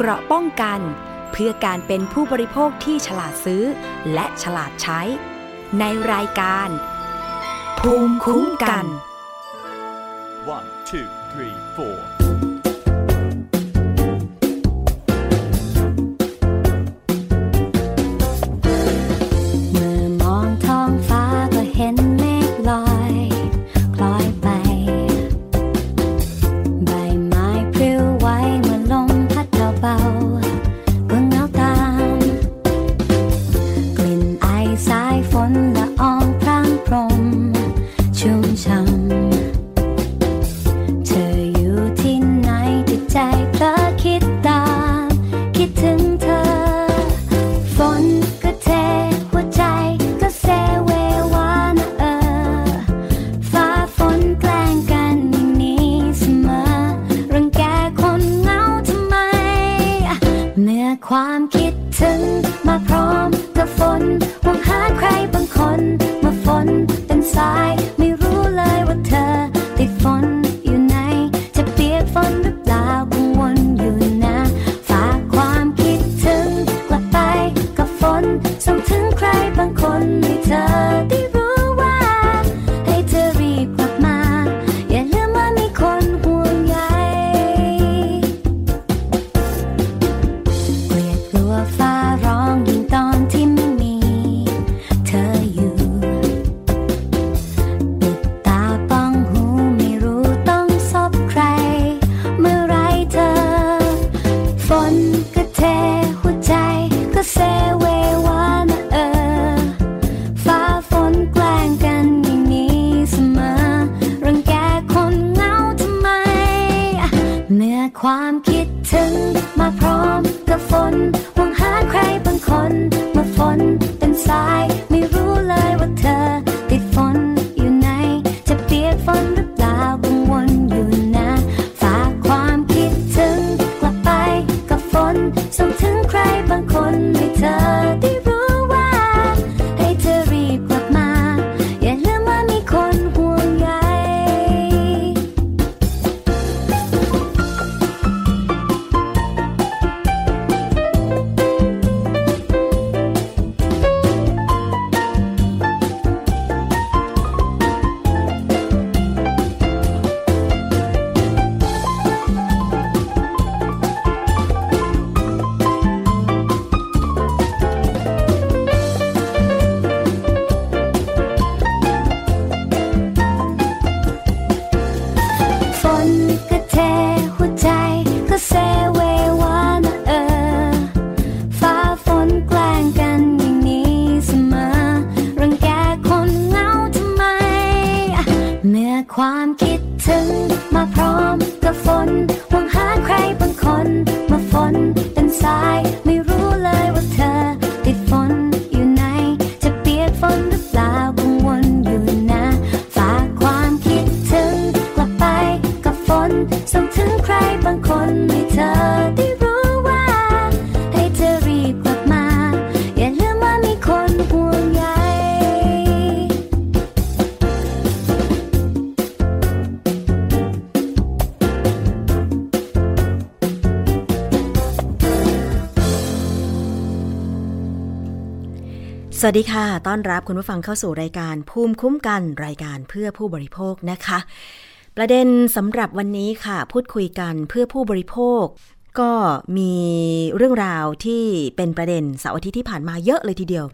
เกราะป้องกัน เพื่อการเป็นผู้บริโภคที่ฉลาดซื้อ และฉลาดใช้ ในรายการ ภูมิคุ้มกัน One, two, three, four. วัสดีค่ะ ต้อนรับคุณผู้ฟังเข้าสู่รายการภูมิคุ้มกันรายการเพื่อผู้บริโภคนะคะ ประเด็นสำหรับวันนี้ค่ะ พูดคุยกันเพื่อผู้บริโภค ก็มีเรื่องราวที่เป็นประเด็นเสาร์อาทิตย์ที่ผ่านมาเยอะเลยทีเดียว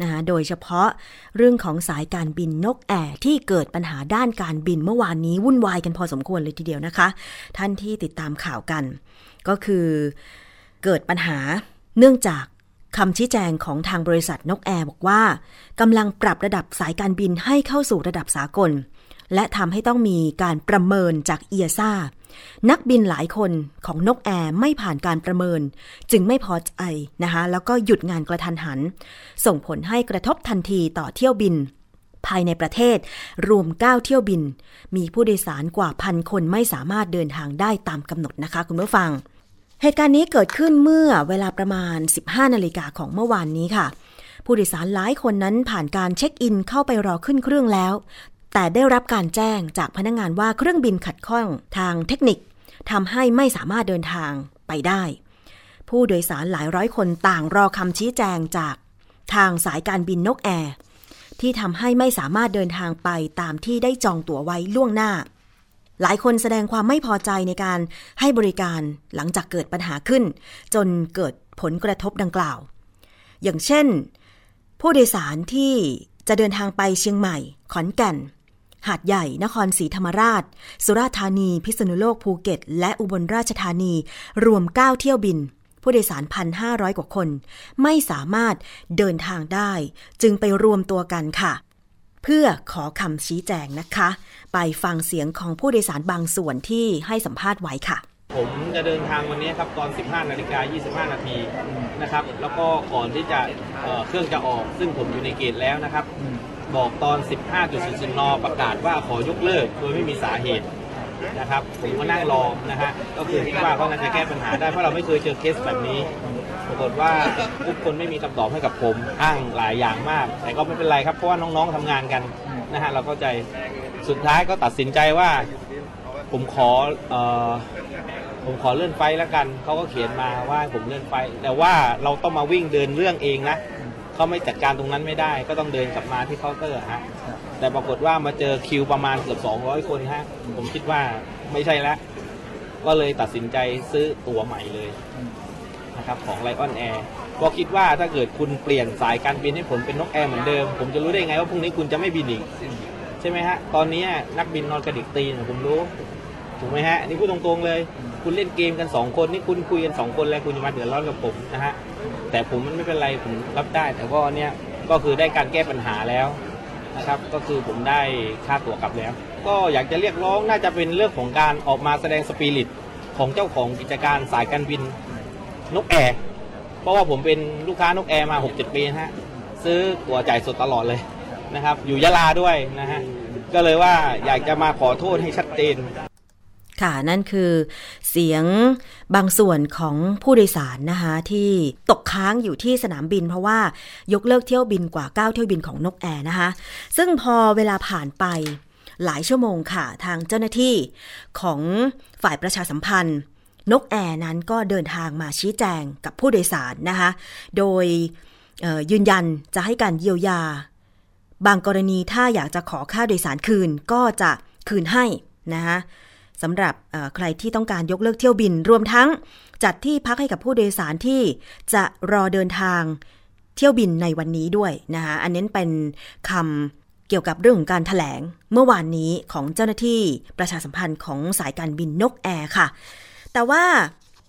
นะคะโดยเฉพาะเรื่องของสายการบินนกแอร์ที่เกิดปัญหาด้านการบินเมื่อวานนี้วุ่นวายกันพอสมควรเลยทีเดียวนะคะ ท่านที่ติดตามข่าวกัน ก็คือเกิดปัญหาเนื่องจาก คำชี้แจงของทางบริษัทนกแอร์บอกว่ากำลังปรับระดับสายการบินให้เข้าสู่ระดับสากล และทำให้ต้องมีการประเมินจากเอียซ่านักบินหลายคนของนกแอร์ไม่ผ่านการประเมิน จึงไม่พอใจนะคะแล้วก็หยุดงานกระทันหัน ส่งผลให้กระทบทันทีต่อเที่ยวบิน ภายในประเทศ รวม 9 เที่ยวบิน มีผู้โดยสารกว่าพันคนไม่สามารถเดินทางได้ตามกำหนดนะคะคุณผู้ฟัง เหตุการณ์นี้เกิดขึ้นเมื่อเวลาประมาณ 15 นาฬิกาของเมื่อวานนี้ค่ะ ผู้โดยสารหลายคนนั้นผ่านการเช็คอินเข้าไปรอขึ้นเครื่องแล้ว แต่ได้รับการแจ้งจากพนักงานว่าเครื่องบินขัดข้องทางเทคนิคทำให้ไม่สามารถเดินทางไปได้ ผู้โดยสารหลายร้อยคนต่างรอคำชี้แจงจากทางสายการบินนกแอร์ที่ทำให้ไม่สามารถเดินทางไปตามที่ได้จองตั๋วไว้ล่วงหน้า หลายคนแสดงความไม่พอใจในการให้บริการหลังจากเกิดปัญหาขึ้น จนเกิดผลกระทบดังกล่าว อย่างเช่น ผู้โดยสารที่จะเดินทางไปเชียงใหม่ ขอนแก่น หาดใหญ่ นครศรีธรรมราช สุราษฎร์ธานี พิษณุโลกภูเก็ต และอุบลราชธานี รวม 9 เที่ยวบิน ผู้โดยสาร 1,500 กว่าคน ไม่สามารถเดินทางได้ จึงไปรวมตัวกันค่ะ เพื่อขอคำชี้แจงนะคะ ไปฟังเสียงของผู้โดยสารบางส่วนที่ให้สัมภาษณ์ไว้ค่ะ ผมจะเดินทางวันนี้ครับตอน 15นาฬิกา25 นาทีนะครับ แล้วก็ก่อนที่จะเเครื่องจะออก ซึ่งผมอยู่ในเกตแล้วนะครับ บอกตอน 15.00นประกาศว่าขอยกเลิกโดยไม่มีสาเหตุ นะครับผมก็นั่งรอนะฮะก็คือคิดว่าเขาน่าจะแก้ปัญหาได้เพราะเราไม่เคยเจอเคสแบบนี้ปรากฏว่าทุกคนไม่มีคำตอบให้กับผมอ้างหลายอย่างมาก แต่ก็ไม่เป็นไรครับเพราะว่าน้องๆทำงานกันนะฮะเราเข้าใจสุดท้ายก็ตัดสินใจว่า ผมขอเอ่อผมขอเลื่อนไฟแล้วกันเขาก็เขียนมาว่าผมเลื่อนไฟ แต่ว่าเราต้องมาวิ่งเดินเรื่องเองนะ เขาไม่จัดการตรงนั้นไม่ได้ ก็ต้องเดินกลับมาที่เคาน์เตอร์ฮะแต่ปรากฏว่ามาเจอคิวประมาณเกือบ 200 คนฮะผมคิดว่าไม่ใช่แล้วก็เลยตัดสินใจซื้อตั๋วใหม่เลยนะครับของไลออนแอร์ก็คิดว่าถ้าเกิดคุณเปลี่ยนสายการบินให้ผมเป็นนกแอร์เหมือนเดิม ผมจะรู้ได้ไงว่าพรุ่งนี้คุณจะไม่บินอีกใช่ไหมฮะ ตอนนี้นักบินนอนกระดิกตีนผมรู้ถูกไหมฮะนี่พูดตรงๆเลย คุณเล่นเกมกัน 2 คนนี่คุณคุยกัน 2 คนแล้วคุณจะมาเดือดร้อนกับผมนะฮะ แต่ผมมันไม่เป็นไรผมรับได้ แต่ก็เนี่ยก็คือได้การแก้ปัญหาแล้วนะครับ ก็คือผมได้ค่าตั๋วกลับแล้ว ก็อยากจะเรียกร้องน่าจะเป็นเรื่องของการออกมาแสดงสปิริตของเจ้าของกิจการสายการบินนกแอร์เพราะว่าผมเป็นลูกค้านกแอร์มา6-7ปีนะฮะซื้อตั๋วจ่ายสดตลอดเลยนะครับ อยู่ยะลาด้วยนะฮะก็เลยว่าอยากจะมาขอโทษให้ชัดเจน ค่ะ นั่นคือเสียงบางส่วนของผู้โดยสารนะคะ ที่ตกค้างอยู่ที่สนามบิน เพราะว่ายกเลิกเที่ยวบินกว่า 9 เที่ยวบินของนกแอร์นะคะ ซึ่งพอเวลาผ่านไปหลายชั่วโมงค่ะ ทางเจ้าหน้าที่ของฝ่ายประชาสัมพันธ์ นกแอร์นั้นก็เดินทางมาชี้แจงกับผู้โดยสารนะคะ โดยยืนยันจะให้การเยียวยา บางกรณีถ้าอยากจะขอค่าโดยสารคืนก็จะคืนให้นะคะ สำหรับใครที่ต้องการยกเลิกเที่ยวบิน รวมทั้งจัดที่พักให้กับผู้โดยสารที่จะรอเดินทางเที่ยวบินในวันนี้ด้วยนะคะอันนี้เป็นคำเกี่ยวกับเรื่องของการถแถลงเมื่อวานนี้ของเจ้าหน้าที่ประชาสัมพันธ์ของสายการบินนกแอร์ค่ะ แต่ว่า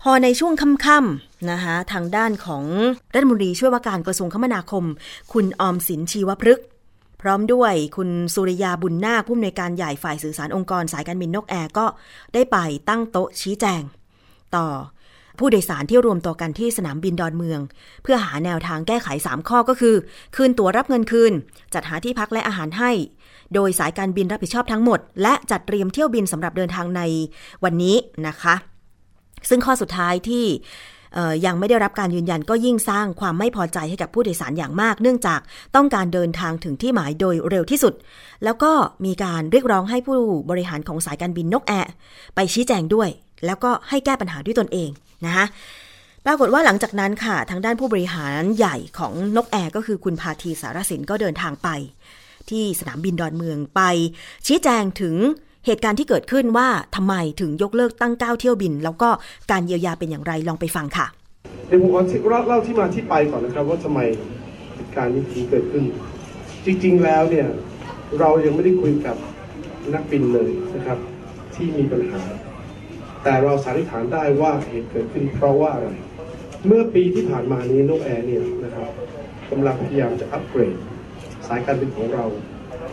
พอในช่วงค่ำๆนะคะทางด้านของรัฐมนตรีช่วยว่าการกระทรวงคมนาคม คุณออมสินชีวพฤกษ์ พร้อมด้วยคุณสุริยาบุญนาคผู้อำนวยการใหญ่ฝ่ายสื่อสารองค์กรสายการบินนกแอร์ก็ได้ไปตั้งโต๊ะชี้แจง ต่อผู้โดยสารที่รวมตัวกันที่สนามบินดอนเมือง เพื่อหาแนวทางแก้ไข 3 ข้อก็คือ คืนตั๋วรับเงินคืน จัดหาที่พักและอาหารให้ โดยสายการบินรับผิดชอบทั้งหมด และจัดเตรียมเที่ยวบินสำหรับเดินทางในวันนี้นะคะ ซึ่งข้อสุดท้ายที่ ยังไม่ได้รับการยืนยันก็ยิ่งสร้างความไม่พอใจให้กับผู้โดยสารอย่างมาก เนื่องจากต้องการเดินทางถึงที่หมายโดยเร็วที่สุด แล้วก็มีการเรียกร้องให้ผู้บริหารของสายการบินนกแอร์ไปชี้แจงด้วย แล้วก็ให้แก้ปัญหาด้วยตนเองนะคะปรากฏว่าหลังจากนั้นค่ะ ทางด้านผู้บริหารใหญ่ของนกแอร์ก็คือคุณพาทีสารสินก็เดินทางไป ที่สนามบินดอนเมืองไป ชี้แจงถึง เหตุการณ์ที่เกิดขึ้นว่าทำไมถึงยกเลิกตั้ง 9 เที่ยวบิน แล้วก็การเยียวยาเป็นอย่างไรลองไปฟังค่ะเดี๋ยวผมขอเล่าเล่าที่มาที่ไปก่อนนะครับ ว่าทำไมเหตุการณ์นี้ถึงเกิดขึ้น จริงๆแล้วเนี่ยเรายังไม่ได้คุยกับนักบินเลยนะครับ ที่มีปัญหา แต่เราสันนิษฐานได้ว่าเหตุเกิดขึ้นเพราะว่าอะไรเมื่อปีที่ผ่านมานี้นกแอร์เนี่ยนะครับกำลังพยายามจะอัปเกรด สายการบินของเรา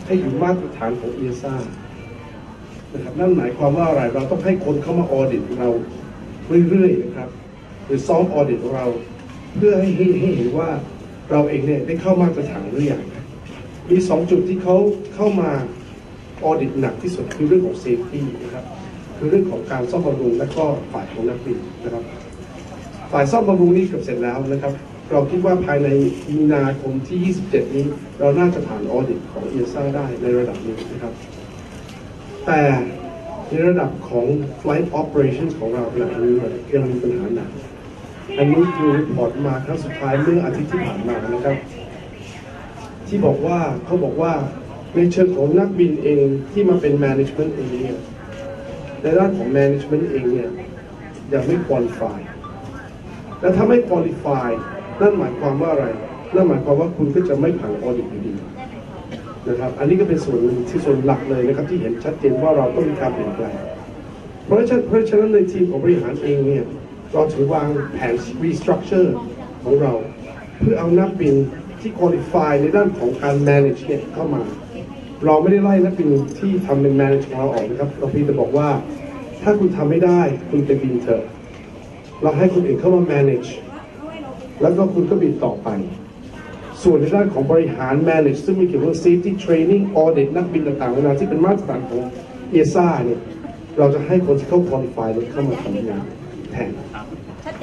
ให้อยู่มาตรฐานของเอซ่า นะครับนั่นหมายความว่าอะไรเราต้องให้คนเข้ามาออเดิตเราเรื่อยๆนะครับหรือซ้อม audit เรา เพื่อให้ให้เห็นว่าเราเองเนี่ยได้เข้ามาตรฐานหรือยังมีสองจุดที่เขาเข้ามา audit หนักที่สุดคือเรื่องของ safety นะครับคือเรื่องของการซ่อมบำรุงและก็ฝ่ายของนักบินนะครับ ฝ่ายซ่อมบำรุงนี่เกือบเสร็จแล้วนะครับ เราคิดว่าภายในมีนาคมที่ 27 นี้ เราน่าจะผ่าน audit ของ EASA ได้ในระดับหนึ่งนะครับ แต่ในระดับของ flight operations ของเราขณะนี้ยังมีปัญหาหนัก อันนี้คือรีพอร์ตมาครั้งสุดท้ายเมื่ออาทิตย์ที่ผ่านมานะครับ ที่บอกว่าเขาบอกว่าในเชิงของนักบินเองที่มาเป็น management เองเนี่ยในด้านของ management เองเนี่ยยังไม่ qualify และถ้าไม่ qualify นั่นหมายความว่าอะไร นั่นหมายความว่าคุณก็จะไม่ผ่าน audit อยู่ดี นะครับ อันนี้ก็เป็นส่วนที่ส่วนหลักเลยนะครับที่เห็นชัดเจนว่าเราต้องมีการเปลี่ยนแปลง เพราะฉะนั้นเพราะฉะนั้นในทีมของบริหารเองเนี่ยเราถือวางแผน restructure ของเรา เพื่อเอานักบินที่ qualify ในด้านของการ manage เนี่ยเข้ามา เราไม่ได้ไล่นักบินที่ทำเป็น manage ของเราออกนะครับ เราเพียงแต่บอกว่า ถ้าคุณทำไม่ได้คุณไปบินเถอะเราให้คนอื่นเข้ามา manage แล้วก็คุณก็บินต่อไป ส่วนในด้านของบริหาร manage ซึ่งมีเกี่ยวกับ safety training audit นักบินต่างๆนานาที่เป็นมาตรฐานของ ESA เนี่ย เราจะให้คนที่เข้า qualify เนี่ยเข้ามาทำงานแทน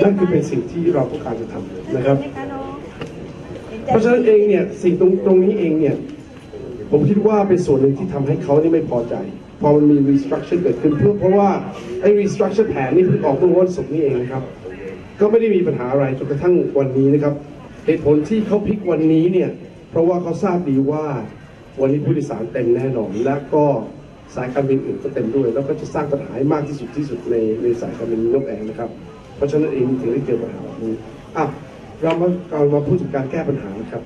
นั่นคือเป็นสิ่งที่เราต้องการจะทำนะครับ เพราะฉะนั้นเองเนี่ยสิ่งตรงตรงนี้เองเนี่ย ผมคิดว่าเป็นส่วนหนึ่งที่ทำให้เขานี่ไม่พอใจ พอมันมี restructure เกิดขึ้นเพื่อเพราะว่าไอ้ restructure แผนนี่เพิ่งออกเมื่อวันศุกร์นี้เองนะครับ ก็ไม่ได้มีปัญหาอะไรจนกระทั่งวันนี้นะครับ เหตุผลที่เขาพลิกวันนี้เนี่ย เพราะว่าเขาทราบดีว่าวันนี้ผู้โดยสารเต็มแน่นอน และก็สายการบินอื่นก็เต็มด้วย แล้วก็จะสร้างปัญหาให้มากที่สุดที่สุดในในสายการบินนกแอร์นะครับ เพราะฉะนั้นเองถึงได้เกิดปัญหาแบบนี้อะเรามาเรามาพูดถึงการแก้ปัญหานะครับ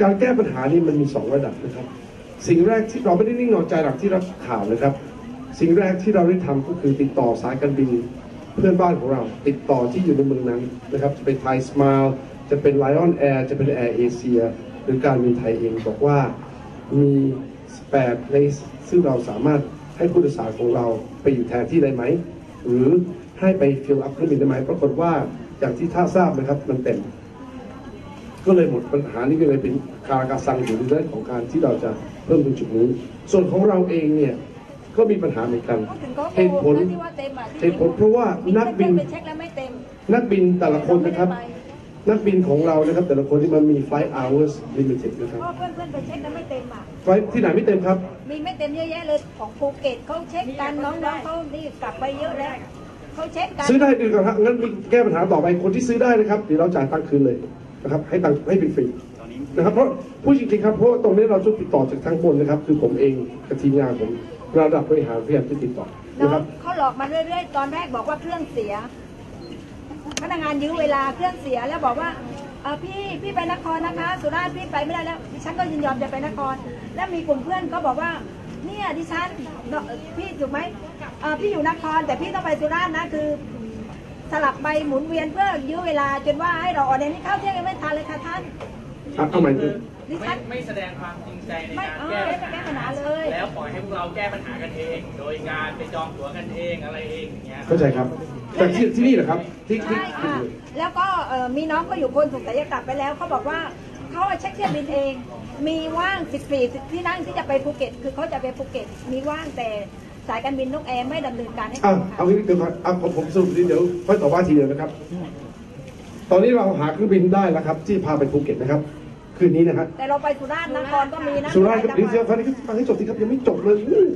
การแก้ปัญหานี่มันมีสองระดับนะครับ สิ่งแรกที่เราไม่ได้นิ่งนอนใจหลักที่รับข่าวนะครับ สิ่งแรกที่เราได้ทำก็คือติดต่อสายการบินเพื่อนบ้านของเรา ติดต่อที่อยู่ในเมืองนั้นนะครับจะเป็นไทยสม l e จะเป็น Lion Air จะเป็น Air Asia หรือการบินไทยเองบอกว่ามีแปดในซึ่งเราสามารถให้ผู้โดยสารของเราไปอยู่แทนที่ได้ไหม หรือให้ไปฟิลอัพเครื่องบินได้ไหมปรากฏว่าอย่างที่ท่านทราบนะครับมันเต็ม ก็เลยหมดปัญหานี้ก็เลยเป็นคาราคาซังอยู่ในเรื่องของการที่เราจะเพิ่มตรงจุดนี้ ส่วนของเราเองเนี่ยก็มีปัญหาเหมือนกันเหตุผลเหตุผลเพราะว่านักบินไปเช็คแล้วไม่เต็มนักบินแต่ละคนนะครับ นักบินของเรานะครับ แต่ละคนที่มันมี flight hours limited นะครับเพราะเพื่อนเพื่อนๆไปเช็คแล้วไม่เต็มอะ flight ที่ไหนไม่เต็มครับ มีไม่เต็มเยอะแยะเลยของภูเก็ตเขาเช็คกันน้องๆเขานี่กลับไปเยอะแล้วเขาเช็คกันซื้อได้ดีกว่าครับงั้นมีแก้ปัญหาต่อไปคนที่ซื้อได้นะครับเดี๋ยวเราจ่ายตังค์คืนเลยนะครับ ให้ตังค์ให้ฟรีๆนะครับเพราะพูดจริงๆครับเพราะว่าตรงนี้เราจะติดต่อจากทางบนนะครับ คือผมเองกับทีมงานผมระดับบริหารพยายามจะติดต่อน้นะอครังบเขาหลอกมาเรื่อยๆ ตอนแรกบอกว่าเครื่องเสีย พนักงานยื้อเวลาเครื่องเสียแล้วบอกว่าเออพี่พี่ไปนครนะคะ สุราษฎร์พี่ไปไม่ได้แล้วดิฉันก็ยินยอมจะไปนคร แล้วมีกลุ่มเพื่อนก็บอกว่าเนี่ยดิฉันเอ่อพี่ถูกไหมเอ่อพี่อยู่นครแต่พี่ต้องไปสุราษฎร์นะคือสลับไปหมุนเวียนเพื่อยื้อเวลาจนว่าให้เราออเดนนี่เข้าเที่ยงยังไม่ทันเลยค่ะท่านอะเอาใหม่คือดิไม่ฉันไม่แสดงความจริง ใจในไม่การเออแก้ไม่ไปแก้ปัญหาเลยแล้วปล่อยให้พวกเราแก้ปัญหากันเอง โดยการไปจองตั๋วกันเองอะไรเองอย่างเงี้ย เข้าใจครับแต่ที่ที่นี่เหรอครับที่ที่ใช่ค่ะ แล้วก็เอ่อมีน้องก็อยู่คนสงสัยจะกลับไปแล้วเขาบอกว่าเขาเช็คเที่ยวบินเอง มีว่าง 14 ที่นั่งที่จะไปภูเก็ต คือเขาจะไปภูเก็ต มีว่างแต่สายการบินนกแอร์ไม่ดำเนินการให้อะเขาเอาค่ะงี้เดี๋ยวก่อนเอาผมผมสรุปนิดเดี๋ยวค่อยต่อว่าทีเดียวนะครับ ตอนนี้เราหาเครื่องบินได้แล้วครับ ที่พาไปภูเก็ตนะครับ คืนนี้นะฮะแต่เราไปสุราษฎร์นครก็มีนะสุราษฎร์ครับหลเดี๋ยยวจังหเดี๋ยววัดฟังให้ฟังให้จบสิครับยังไม่จบเลยอื้อ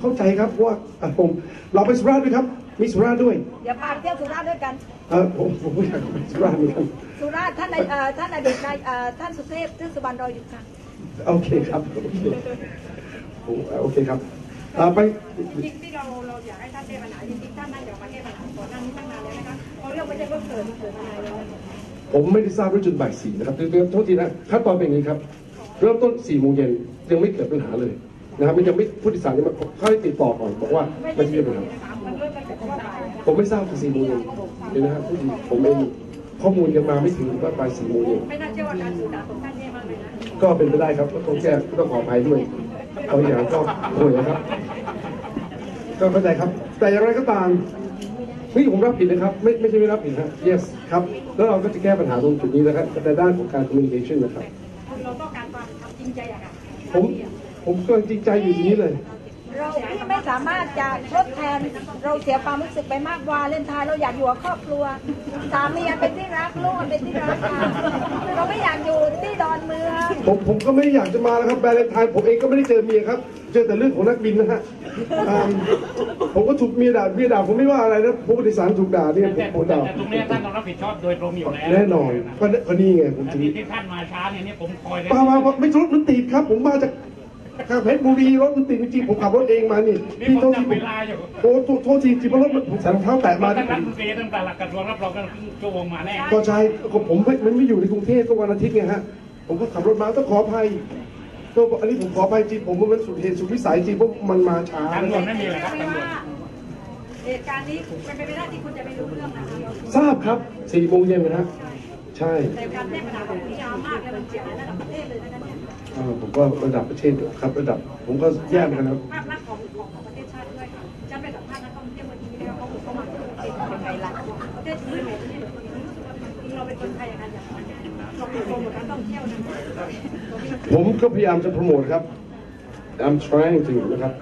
เข้าใจครับว่าอะผมเราไปสุราษฎร์ด้วยครับ มีสุราษฎร์ด้วยเดี๋ยวพาไปเที่ยวสุราษฎร์ด้วยกัน เออผมผมไม่อยากไปสุราษฎร์เหมือนกันสุราษฎร์ท่านในเอ่อท่านอดีตนายเอ่อท่านสุเทพซึ่งสุบรรณรออยู่ค่ะโอเคครับโอเคโอ้โอเคครับอ่าไปจริงที่เราเราอยากให้ท่านแก้ปัญหาจริงๆท่านน่าจะมาแก้ปัญหาก่อนหน้านี้ตั้งนานแล้วนะคะเพราะเรื่องไม่ใช่เพิ่งเกิดมันเกิดมานานแล้ว ผมไม่ได้ทราบว่าจนบ่ายสี่นะครับโทษทีนะขั้นตอนเป็นอย่างนี้ครับ เริ่มต้นสี่โมงเย็นยังไม่เกิดปัญหาเลยนะครับมันยังไม่ผู้โดยสารยังมาเข้าให้ติดต่อก่อนบอกว่ามันจะมีปัญหามันเริ่มตั้งแต่ว่าผมไม่ทราบถึงสี่โมงเย็นเดี๋ยนะครับผู้ดีผมเองข้อมูลยังมาไม่ถึงว่าปลายสี่โมงเย็นไม่น่าเชื่อว่าการสื่อสารของท่านแย่มากเลยนะก็เป็นไปได้ครับก็ต้องแก้ต้องขออภัยด้วยบาอย่างก็ป่วยนะครับ ก็เข้าใจครับ แต่อย่างไรก็ตาม นี่ผมรับผิดนะครับ ไม่ไม่ใช่ไม่รับผิดนะ yes ครับ แล้วเราก็จะแก้ปัญหาตรงจุดนี้นะครับในด้านของการ communication นะครับ เราต้องการความจริงใจอะค่ะผมผมก็จริงใจอยู่ตรงนี้เลย เราพี่ไม่สามารถจะทดแทนเราเสียความรู้สึกไปมากวาเลนไทน์เราอยากอยู่กับครอบครัว สามีเป็นที่รักลูกเป็นที่รักค่ะเราไม่อยากอยู่ที่ดอนเมืองผมผมก็ไม่ได้อยากจะมาแล้วครับแบรนด์ไทยผมเองก็ไม่ได้เจอเมียครับ เจอแต่เรื่องของนักบินนะฮะอ่าผมก็ถูกเมียด่าเมียด่าผมไม่ว่าอะไรนะผู้โดยสารถูกด่าเนี่ยผมแต่ผมด่าแต่ตรงเนี้ยท่านต้องรับผิดชอบโดยตรงอยู่แล้วแน่นอนก็ก็นี่ไงผมแต่ถึง ที่ที่ท่านมาช้าเนี่ยเนี่ยผมคอยเลยป้าว่าไม่รถมันติดครับ ผมมาจาก ทางเพชรบุรีรถมันติดจริงๆผมขับรถเองมานี่นี่พี่ผมโทษทีจำผเวมลาอยู่โอ้โทษโทษทีจริงๆเพราะรถมันผมใส่รองเท้าแตะมาท่าที่นรัฐมนตรีตั้งแต่หลักกระทรวงรับรองกันครึ่งชั่วโมงมาแน่ก็ใช่ก็ผมไม่มันไม่อยู่ในกรุงเทพก็วันอาทิตย์ไงฮะผมก็ขับรถมาต้องขออภัยก็อันนี้ผมขออภัยจริงผมว่ามันสุดเหตุสุดวิสัยจริงเพราะมันมาช้าทางด่วนไม่มีเลยครับทางด่วนเหตุการณ์นี้เป็นไปไม่ได้ที่คุณจะไม่รู้เรื่องนะคะทราบครับสี่โมงเย็นนะฮะใช่ แต่การแก้ปัญหาของคุณยาวมากเลยมันเสียหายระดับประเทศเลยนะเนี่ยอ่า ผมก็ระดับประเทศครับระดับ ผมก็แย่เหมือนกันครับ ภาพลักษณ์ของของประเทศชาติด้วยค่ะฉันไปสัมภาษณ์นักท่องเที่ยววันนี้แล้วเขาบอกเขามาที่ประเทศเป็นไงล่ะประเทศอื่นเนี่ยที่รู้สึกว่าเราเป็นคนไทยอย่างนั้นอย่างนั้นเราเป็นคนการท่องเที่ยวนะผมก็พยายามจะโปรโมทครับ I'm trying to นะครับ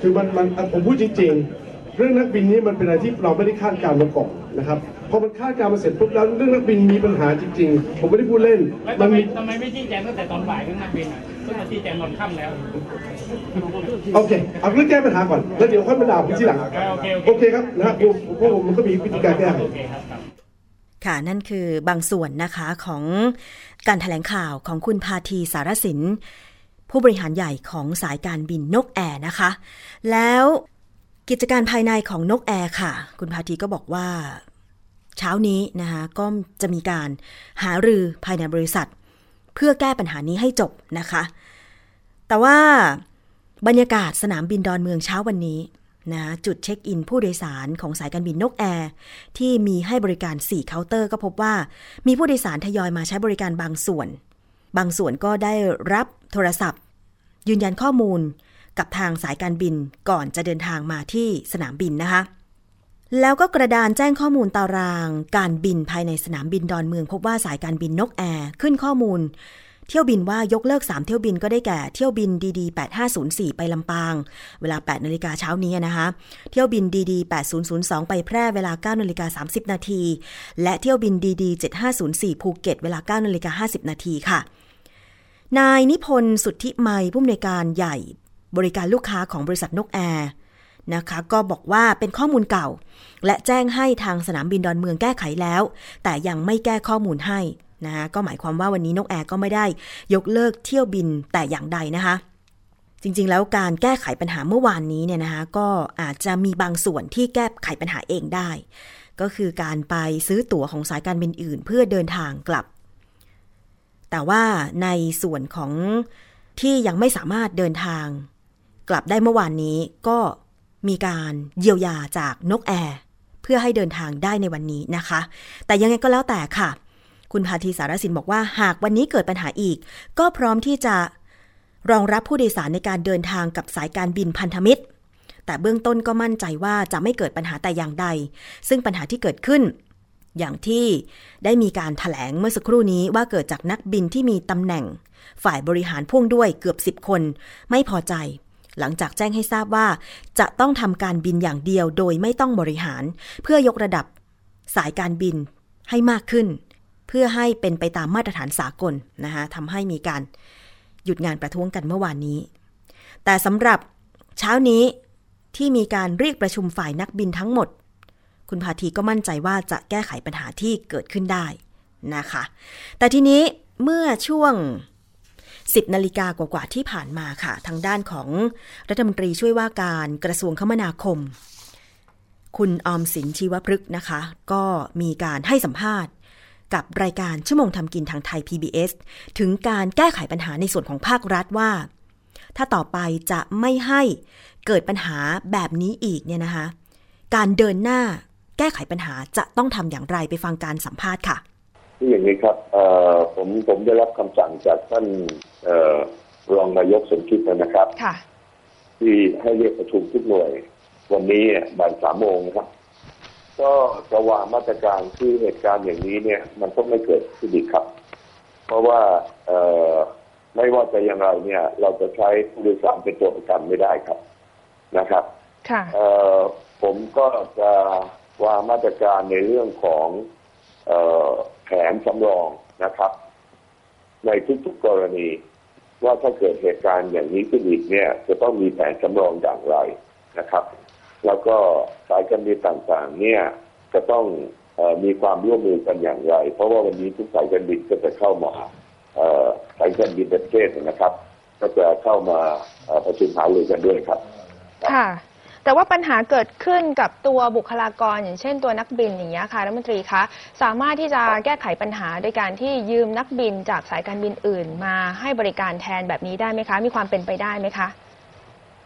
คือมันมันผมพูดจริง ๆ เรื่องนักบินนี้มันเป็นอะไรที่เราไม่ได้คาดการณ์มาก่อนนะครับ พอมันคาดการณ์มาเสร็จปุ๊บแล้วเรื่องนักบินมีปัญหาจริง ๆ ผมไม่ได้พูดเล่น แล้วมัทำนไมมี ทำไมไม่ชี้แจงตั้งแต่ตอนบ่ายเรื่องนักบินอะเพิ่งมาชี้แจงตอนค่ำแล้ว โอเค เอาเรื่องแก้ปัญหาก่อน แล้วเดี๋ยวค่อยมาด่าผมทีหลัง โอเคโอเค โอเคครับนะฮะผมผมผมมันก็มีวิธีการแก้ไข โอเคครับครับ ค่ะนั่นคือบางส่วนนะคะของการถแถลงข่าวของคุณพาทีสารสิน ผู้บริหารใหญ่ของสายการบินนกแอร์นะคะ แล้วกิจการภายในของนกแอร์ค่ะ คุณพาทีก็บอกว่า เช้านี้นะคะก็จะมีการหารือภายในบริษัท เพื่อแก้ปัญหานี้ให้จบนะคะ แต่ว่าบรรยากาศสนามบินดอนเมืองเช้าวันนี้นะจุดเช็คอินผู้โดยสารของสายการบินนกแอร์ที่มีให้บริการ 4 เคาน์เตอร์ ก็พบว่า มีผู้โดยสารทยอยมาใช้บริการบางส่วน บางส่วนก็ได้รับโทรศัพท์ ยืนยันข้อมูลกับทางสายการบินก่อนจะเดินทางมาที่สนามบินนะคะ แล้วก็กระดานแจ้งข้อมูลตาราง การบินภายในสนามบินดอนเมือง พบว่าสายการบินนกแอร์ขึ้นข้อมูล เที่ยวบินว่ายกเลิก 3 เที่ยวบินก็ได้แก่เที่ยวบินดีดี8504 ไปลำปาง เวลา 8นาฬิกาเช้านี้นะคะเที่ยวบินดีดี8002 ไปแพร่เวลา9นาฬิกา30 นาที และเที่ยวบิน DD7504 ภูเก็ต เวลา9นาฬิกา50 นาทีค่ะ นายนิพนธ์สุทธิไมยผู้อำนวยการใหญ่ บริการลูกค้าของบริษัทนกแอร์ นะคะ ก็บอกว่าเป็นข้อมูลเก่า และแจ้งให้ทางสนามบินดอนเมืองแก้ไขแล้ว แต่ยังไม่แก้ข้อมูลให้นะคะก็หมายความว่าวันนี้นกแอร์ก็ไม่ได้ยกเลิกเที่ยวบินแต่อย่างใดนะคะจริงๆ แล้วการแก้ไขปัญหาเมื่อวานนี้เนี่ยนะคะก็อาจจะมีบางส่วนที่แก้ไขปัญหาเองได้ ก็คือการไปซื้อตั๋วของสายการบินอื่น เพื่อเดินทางกลับ แต่ว่าในส่วนของที่ยังไม่สามารถเดินทาง กลับได้เมื่อวานนี้ก็ มีการเยียวยาจากนกแอร์เพื่อให้เดินทางได้ในวันนี้นะคะ แต่ยังไงก็แล้วแต่ค่ะ คุณพาทีสารสินบอกว่าหากวันนี้เกิดปัญหาอีก ก็พร้อมที่จะรองรับผู้โดยสารในการเดินทางกับสายการบินพันธมิตร แต่เบื้องต้นก็มั่นใจว่าจะไม่เกิดปัญหาแต่อย่างใด ซึ่งปัญหาที่เกิดขึ้น อย่างที่ได้มีการถแถลงเมื่อสักครู่นี้ว่าเกิดจากนักบินที่มีตำแหน่ง ฝ่ายบริหารพ่วงด้วยเกือบ 10 คน ไม่พอใจ หลังจากแจ้งให้ทราบว่า จะต้องทำการบินอย่างเดียวโดยไม่ต้องบริหาร เพื่อยกระดับสายการบินให้มากขึ้น เพื่อให้เป็นไปตามมาตรฐานสากลนะคะทำให้มีการหยุดงานประท้วงกันเมื่อวานนี้ แต่สำหรับเช้านี้ที่มีการเรียกประชุมฝ่ายนักบินทั้งหมด คุณพาทีก็มั่นใจว่าจะแก้ไขปัญหาที่เกิดขึ้นได้นะคะ แต่ทีนี้เมื่อช่วง 10นาฬิกากว่าๆที่ผ่านมาค่ะ ทางด้านของรัฐมนตรีช่วยว่าการกระทรวงคมนาคม คุณออมสินชีวพฤกษ์นะคะ ก็มีการให้สัมภาษณ์กับรายการชั่วโมงทำกินทางไทย PBS ถึงการแก้ไขปัญหาในส่วนของภาครัฐว่า ถ้าต่อไปจะไม่ให้เกิดปัญหาแบบนี้อีกเนี่ยนะคะ การเดินหน้าแก้ไขปัญหาจะต้องทำอย่างไรไปฟังการสัมภาษณ์ค่ะ ที่อย่างนี้ครับเอ่อผมผมได้รับคำสั่งจากท่านเอ่อรองนายกสมคิดนะครับค่ะที่ให้เรียกประชุมทุกหน่วย วันนี้บ่ายสามโมงนะครับ ก็จะวางมาตรการที่เหตุการณ์อย่างนี้เนี่ย มันต้องไม่เกิดขึ้นอีกครับ เพราะว่าเอ่อไม่ว่าจะอย่างไรเนี่ย เราจะใช้ผู้โดยสารเป็นตัวประกันไม่ได้ครับนะครับค่ะเอ่อผมก็จะวางมาตรการในเรื่องของเอ่อ แผนสำรองนะครับ ในทุกๆกรณี ว่าถ้าเกิดเหตุการณ์อย่างนี้ขึ้นอีกเนี่ย จะต้องมีแผนสำรองอย่างไรนะครับ แล้วก็สายการบินต่างๆ เนี่ยจะต้องออมีความร่วมมือกันอย่างไร เพราะว่าวันนี้ทุกสายการบินก็จะเข้ามาสายการบินประเทศนะครับ ก็จะเข้ามาประชุมหารือกันด้วยครับ ค่ะ แต่ว่าปัญหาเกิดขึ้นกับตัวบุคลากร อย่างเช่นตัวนักบินอย่างเงี้ยค่ะรัฐมนตรีคะสามารถที่จะแก้ไขปัญหาโดยการที่ยืมนักบินจากสายการบินอื่น มาให้บริการแทนแบบนี้ได้ไหมคะ มีความเป็นไปได้ไหมคะ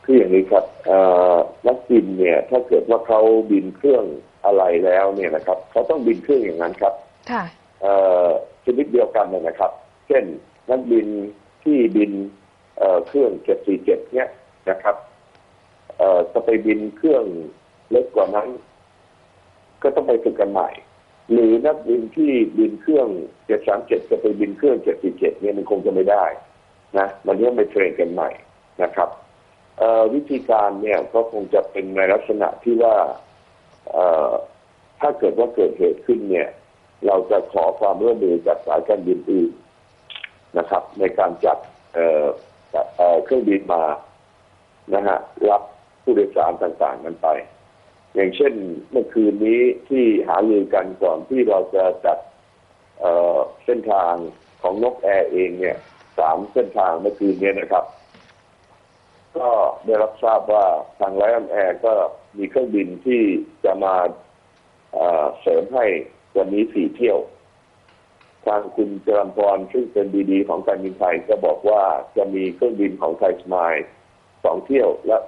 คืออย่างนี้ครับเอ่อนักบินเนี่ยถ้าเกิดว่าเขาบินเครื่องอะไรแล้วเนี่ยนะครับเขาต้องบินเครื่องอย่างนั้นครับค่ะเอ่อชนิดเดียวกันเนยนะครับ เช่นนักบินที่บินเอ่อเครื่อง 747 เนี่ยนะครับ เอ่อจะไปบินเครื่องเล็กกว่านั้น ก็ต้องไปฝึกกันใหม่ หรือนักบินที่บินเครื่อง737จะไปบินเครื่อง747เจ็ดเนี่ยมันคงจะไม่ได้นะมันต้องไปเทรนกันใหม่นะครับเอ่อวิธีการเนี่ยก็คงจะเป็นในลักษณะที่ว่าเอ่อถ้าเกิดว่าเกิดเหตุขึ้นเนี่ย เราจะขอความร่วมมือจากสายการบินอื่นนะครับ ในการจัดเอ่อจัดเอ่อเครื่องบินมานะฮะรับ ผู้โดยสารต่างๆกันไป อย่างเช่นเมื่อคืนนี้ที่หารือกันก่อนที่เราจะจัดเส้นทางของนกแอร์เองเนี่ยสามเส้นทางเมื่อคืนนี้นะครับ ก็ได้รับทราบว่าทางไลออนแอร์ก็มีเครื่องบินที่จะมาเสริมให้วันนี้สี่เที่ยว ทางคุณจรัมพรซึ่งเป็น DD ของการบินไทยก็บอกว่าจะมีเครื่องบินของไทยสมายสองเที่ยวและ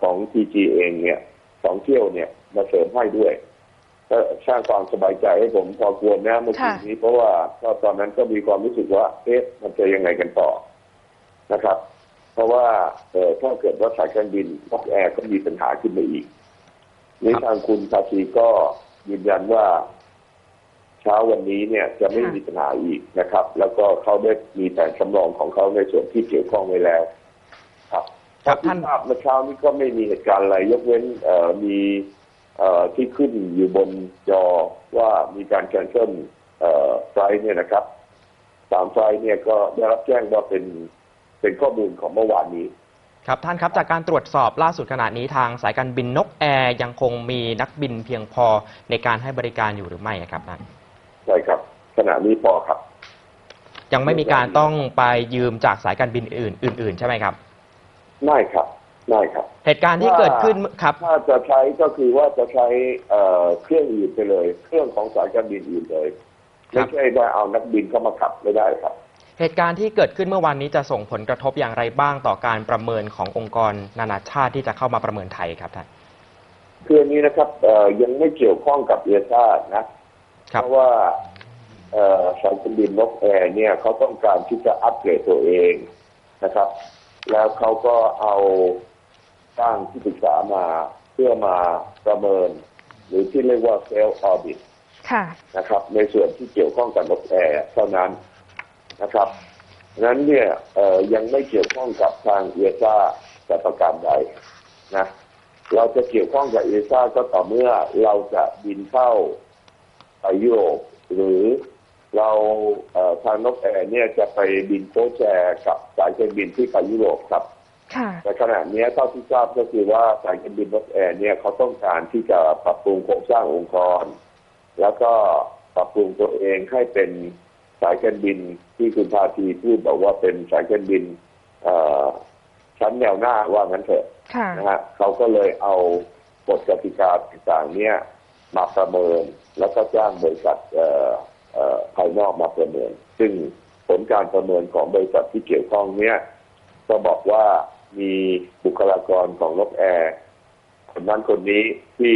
ของทีจีเองเนี่ยสองเที่ยวเนี่ยมาเสริมให้ด้วยก็สร้างความสบายใจให้ผมพอควรนะเมื่อคืนนี้เพราะว่าก็ตอนนั้นก็มีความรู้สึกว่าเอ๊ะมันจะยังไงกันต่อนะครับ เพราะว่าเออถ้าเกิดว่าสายการบินนกแอร์ก็มีปัญหาขึ้นมาอีกนี่ทางคุณภาชีก็ยืนยันว่าเช้าวันนี้เนี่ยจะไม่มีปัญหาอีกนะครับ แล้วก็เขาได้มีแผนสำรองของเขาในส่วนที่เกี่ยวข้องไว้แล้ว ครับครับที่ท่านทราบเมื่อเช้านี้ก็ไม่มีเหตุการณ์อะไร ยกเว้นเอ่อมีเอ่อที่ขึ้นอยู่บนจอว่ามีการแคนเซิลเอ่อไฟล์เนี่ยนะครับสามไฟล์เนี่ยก็ได้รับแจ้งว่าเป็นเป็นข้อมูลของเมื่อวานนี้ ครับท่านครับจากการตรวจสอบล่าสุดขณะนี้ทางสายการบินนกแอร์ยังคงมีนักบินเพียงพอในการให้บริการอยู่หรือไม่ครับท่านใช่ครับ ขณะนี้พอครับ ยังไม่มีการต้องไปยืมจากสายการบินอื่น อื่น ๆ ใช่ไหมครับ ไม่ครับไม่ครับ เหตุการณ์ที่เกิดขึ้นครับ ถ้าจะใช้ก็คือว่าจะใช้เอ่อเครื่องอื่นไปเลย เครื่องของสายการบินอื่นเลยครัไม่บใช่ว่าเอานักบินเข้ามาขับไม่ได้ครับ เหตุการณ์ที่เกิดขึ้นเมื่อวานนี้จะส่งผลกระทบอย่างไรบ้างต่อการประเมินขององค์กรนานาชาติที่จะเข้ามาประเมินไทยครับท่านคืออันนี้นะครับเอ่อยังไม่เกี่ยวข้องกับ EASA นะครับเพราะว่าเอ่อสายการบินนกแอร์เนี่ยเขาต้องการที่จะอัปเกรดตัวเองนะครับ แล้วเขาก็เอาจ้างที่ปรึกษามาเพื่อมาประเมิน หรือที่เรียกว่า self audit ค่ะนะครับ ในส่วนที่เกี่ยวข้องกับนกแอร์เท่านั้นนะครับนั้นเนี่ยเอ่อยังไม่เกี่ยวข้องกับทาง EASAแต่ประการใดนะเราจะเกี่ยวข้องกับเอซ่าก็ต่อเมื่อเราจะบินเข้าไปยุโรปหรือ เราเอ่อทางนกแอร์เนี่ยจะไปบินโคชแชร์กับสายการบินที่ไปยุโรปครับค่ะแต่ขณะนี้เท่าที่ทราบก็คือว่าสายการบินนกแอร์เนี่ยเขาต้องการที่จะปรับปรุงโครงสร้างองค์กร แล้วก็ปรับปรุงตัวเองให้เป็นสายการบินที่คุณพาทีพูดบอกว่าเป็นสายการบินเอ่อชั้นแนวหน้าว่างั้นเถอะค่ะนะฮะเขาก็เลยเอากฎกติกาต่างๆเนี่ยมาประเมินแล้วก็จ้างบริษัทเอ่อเอ่อ ภายนอกมาประเมิน ซึ่งผลการประเมินของบริษัทที่เกี่ยวข้องเนี่ยก็บอกว่ามีบุคลากรของนกแอร์คนนั้นคนนี้ที่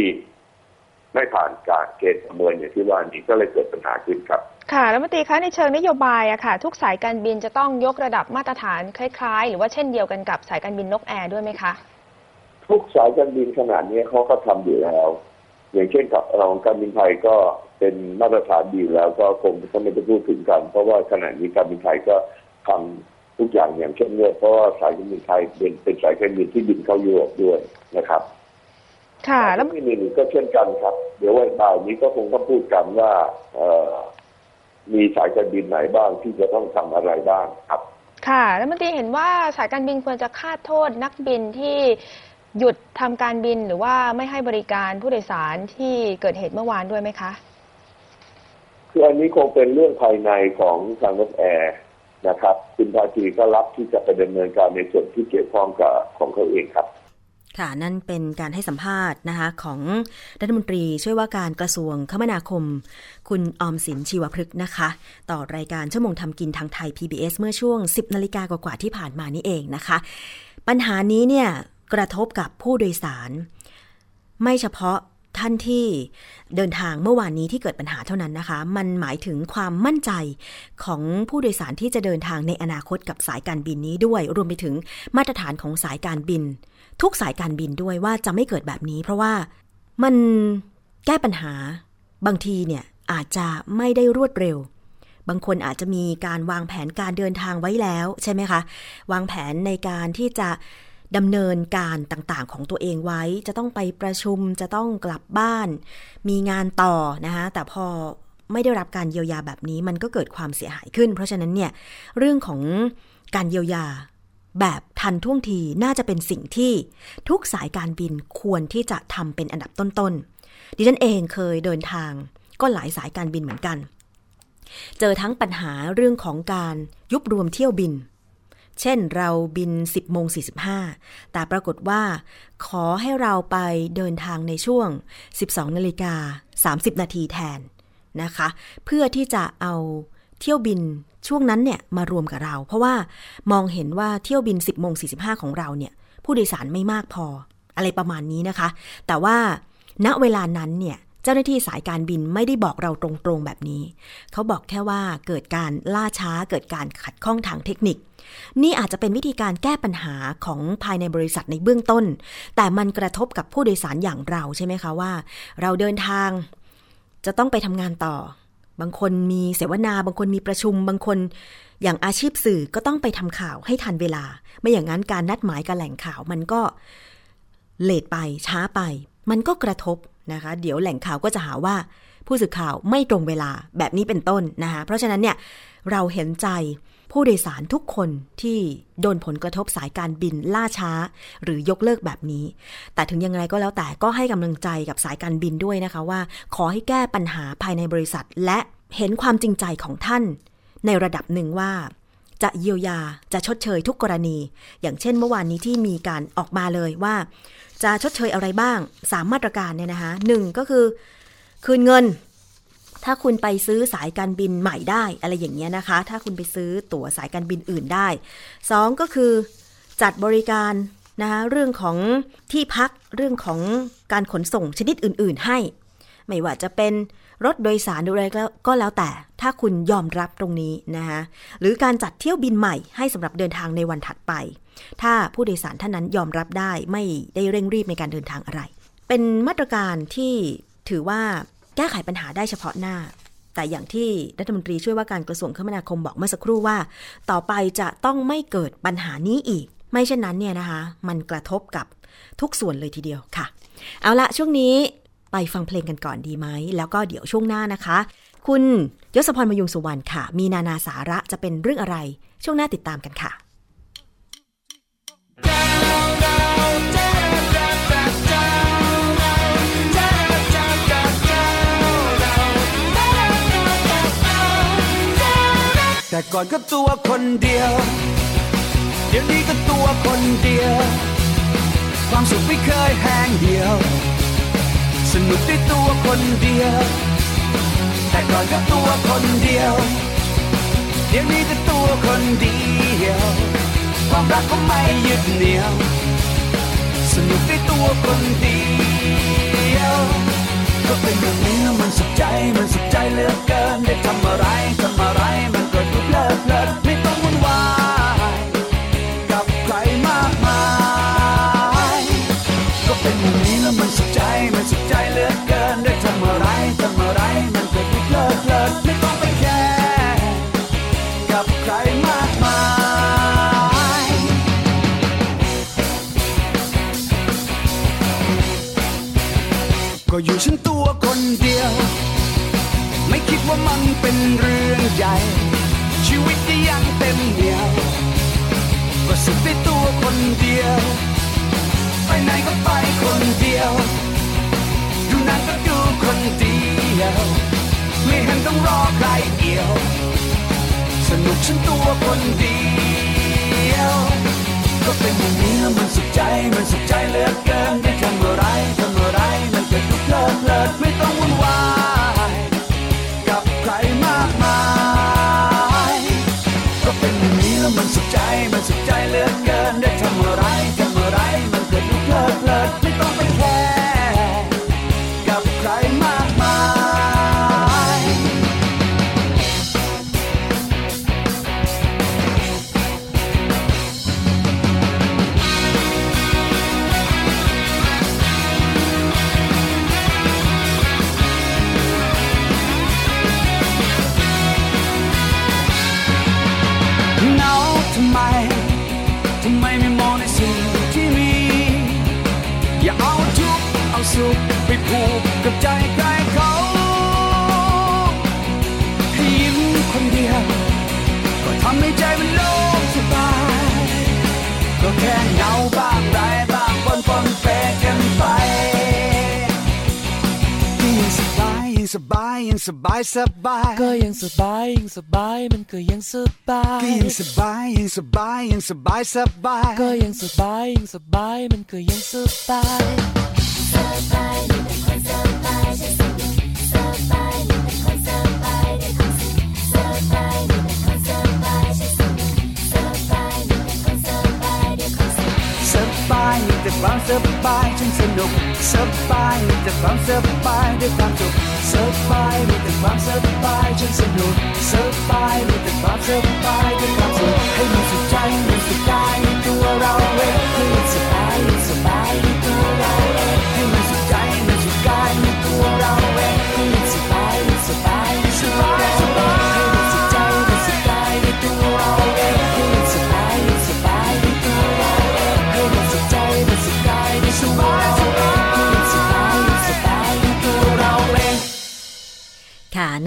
ไม่ผ่านการเกณฑ์ประเมินอย่างที่ว่านี้ก็เลยเกิดปัญหาขึ้นครับ ค่ะรัฐมนตรีคะในเชิงนโยบายอะค่ะ ทุกสายการบินจะต้องยกระดับมาตรฐานคล้าย ๆ หรือว่าเช่นเดียวกันกับสายการบินนกแอร์ด้วยไหมคะ ทุกสายการบินขนาดนี้เขาก็ทำอยู่แล้ว อย่างเช่นกับเราการบินไทยก็ เป็นมาตรฐานดีอยู่แล้วก็คงจะไม่ต้องพูดถึงกัน เพราะว่าขณะนี้การบินไทยก็ทำทุกอย่างอย่างเข้มงวดเพราะว่าสายการบินไทยเป็นเป็นสายการบินที่บินเข้ายุโรปด้วยนะครับ ค่ะ แล้แล้ววมีหนึ่งก็เช่นกันครับ เดี๋ยววันบ่ายนี้ก็คงต้องพูดกันว่าเอ่อมีสายการบินไหนบ้างที่จะต้องทำอะไรบ้างครับ ค่ะแล้วมนตรีเห็นว่าสายการบินควรจะคาดโทษนักบินที่หยุดทำการบินหรือว่าไม่ให้บริการผู้โดยสารที่เกิดเหตุเมื่อวานด้วยไหมคะ คืออันนี้คงเป็นเรื่องภายในของทางรถแอร์นะครับคุณภาทีก็รับที่จะไปดำเนินการในส่วนที่เกี่ยวข้องกับของเขาเองครับ ค่ะ นั่นเป็นการให้สัมภาษณ์นะคะของรัฐมนตรีช่วยว่าการกระทรวงคมนาคม คุณออมสินชีวพฤกษ์นะคะ ต่อรายการชั่วโมงทำกินทางไทย PBS เมื่อช่วง 10นาฬิกากว่าๆที่ผ่านมานี่เองนะคะ ปัญหานี้เนี่ยกระทบกับผู้โดยสาร ไม่เฉพาะ ท่านที่เดินทางเมื่อวานนี้ที่เกิดปัญหาเท่านั้นนะคะ มันหมายถึงความมั่นใจของผู้โดยสารที่จะเดินทางในอนาคตกับสายการบินนี้ด้วย รวมไปถึงมาตรฐานของสายการบิน ทุกสายการบินด้วยว่าจะไม่เกิดแบบนี้ เพราะว่ามันแก้ปัญหาบางทีเนี่ยอาจจะไม่ได้รวดเร็ว บางคนอาจจะมีการวางแผนการเดินทางไว้แล้วใช่ไหมคะ วางแผนในการที่จะ ดำเนินการต่างๆของตัวเองไว้ จะต้องไปประชุมจะต้องกลับบ้าน มีงานต่อนะคะแต่พอไม่ได้รับการเยียวยาแบบนี้มันก็เกิดความเสียหายขึ้น เพราะฉะนั้นเนี่ยเรื่องของการเยียวยาแบบทันท่วงทีน่าจะเป็นสิ่งที่ทุกสายการบินควรที่จะทำเป็นอันดับต้นๆดิฉันเองเคยเดินทางก็หลายสายการบินเหมือนกัน เจอทั้งปัญหาเรื่องของการยุบรวมเที่ยวบิน เช่นเราบิน 10โมง45 แต่ปรากฏว่า ขอให้เราไปเดินทางในช่วง 12นาฬิกา30 นาทีแทนนะคะ เพื่อที่จะเอาเที่ยวบินช่วงนั้นเนี่ยมารวมกับเรา เพราะว่ามองเห็นว่าเที่ยวบิน 10โมง45 ของเราเนี่ยผู้โดยสารไม่มากพอ อะไรประมาณนี้นะคะ แต่ว่าณเวลานั้นเนี่ย เจ้าหน้าที่สายการบินไม่ได้บอกเราตรงๆแบบนี้ เขาบอกแค่ว่าเกิดการล่าช้าเกิดการขัดข้องทางเทคนิค นี่อาจจะเป็นวิธีการแก้ปัญหาของภายในบริษัทในเบื้องต้น แต่มันกระทบกับผู้โดยสารอย่างเราใช่ไหมคะว่า เราเดินทางจะต้องไปทำงานต่อ บางคนมีเสวนา บางคนมีประชุม บางคนอย่างอาชีพสื่อก็ต้องไปทำข่าวให้ทันเวลา ไม่อย่างนั้นการนัดหมายกับแหล่งข่าวมันก็เลทไปช้าไป มันก็กระทบ นะคะ เดี๋ยวแหล่งข่าวก็จะหาว่าผู้สื่อข่าวไม่ตรงเวลาแบบนี้เป็นต้นนะคะ เพราะฉะนั้นเนี่ยเราเห็นใจผู้โดยสารทุกคนที่โดนผลกระทบสายการบินล่าช้า หรือยกเลิกแบบนี้ แต่ถึงยังไงก็แล้วแต่ก็ให้กำลังใจกับสายการบินด้วยนะคะว่า ขอให้แก้ปัญหาภายในบริษัท และเห็นความจริงใจของท่าน ในระดับหนึ่งว่า จะเยียวยาจะชดเชยทุกกรณี อย่างเช่นเมื่อวานนี้ที่มีการออกมาเลยว่า จะชดเชยอะไรบ้างสามมาตรการเนี่ยนะคะหนึ่งก็คือคืนเงิน ถ้าคุณไปซื้อสายการบินใหม่ได้อะไรอย่างเงี้ยนะคะ ถ้าคุณไปซื้อตั๋วสายการบินอื่นได้สองก็คือจัดบริการนะคะเรื่องของที่พักเรื่องของการขนส่งชนิดอื่น ๆ ให้ ไม่ว่าจะเป็น รถโดยสารหรืออะไรก็แล้วแต่ ถ้าคุณยอมรับตรงนี้นะคะหรือการจัดเที่ยวบินใหม่ให้สำหรับเดินทางในวันถัดไป ถ้าผู้โดยสารท่านนั้นยอมรับได้ไม่ได้เร่งรีบในการเดินทางอะไร เป็นมาตรการที่ถือว่าแก้ไขปัญหาได้เฉพาะหน้า แต่อย่างที่รัฐมนตรีช่วยว่าการกระทรวงคมนาคมบอกเมื่อสักครู่ว่า ต่อไปจะต้องไม่เกิดปัญหานี้อีก ไม่เช่นนั้นเนี่ยนะคะ มันกระทบกับทุกส่วนเลยทีเดียวค่ะ เอาละช่วงนี้ ไปฟังเพลงกันก่อนดีไหม แล้วก็เดี๋ยวช่วงหน้านะคะ คุณยศพรมยุงสุวรรณค่ะ มีนานาสาระจะเป็นเรื่องอะไร ช่วงหน้าติดตามกันค่ะแต่ก่อนก็ตัวคนเดียว เดี๋ยวนี้ก็ตัวคนเดียว ความสุขไม่เคยแห้งเดียว นุกด้วยตัวคนเดียว แต่ก่อนก็ตัวคนเดียว เดี๋ยวนี้ก็ตัวคนเดียว ความรักก็ไม่ยึดเหนี่ยว สนุกได้ตัวคนเดียว ก็เป็นอย่างนี้มันสุขใจมันสุขใจเหลือเกิน ได้ทำอะไรทำอะไรมันก็ดูเพลิดเพลิน ก็อยู่ฉันตัวคนเดียว ไม่คิดว่ามันเป็นเรื่องใหญ่ ชีวิตก็ยังเต็มเหนียวก็สุขได้ตัวคนเดียว ไปไหนก็ไปคนเดียว ดูนังก็ดูคนเดียว ไม่เห็นต้องรอใครเกี่ยว สนุกฉันตัวคนเดียว ก็เป็นอย่างนี้แล้วมันสุขใจมันสุขใจเหลือเกินได้ทำอ สบายสบาย ก็ยังสบายยังสบายมันก็ยังสบายก็ยิ่งสบายยิ่งสบายยิ่งสบายสบายก็ยังสบายยังสบายมันก็ยังสบายส ความสบายฉันสนุกสบายมีแต่ความสบายด้วยความสุขสบายมีแต่ความสบายฉันสนุกสบายมีแต่ความสบายด้วย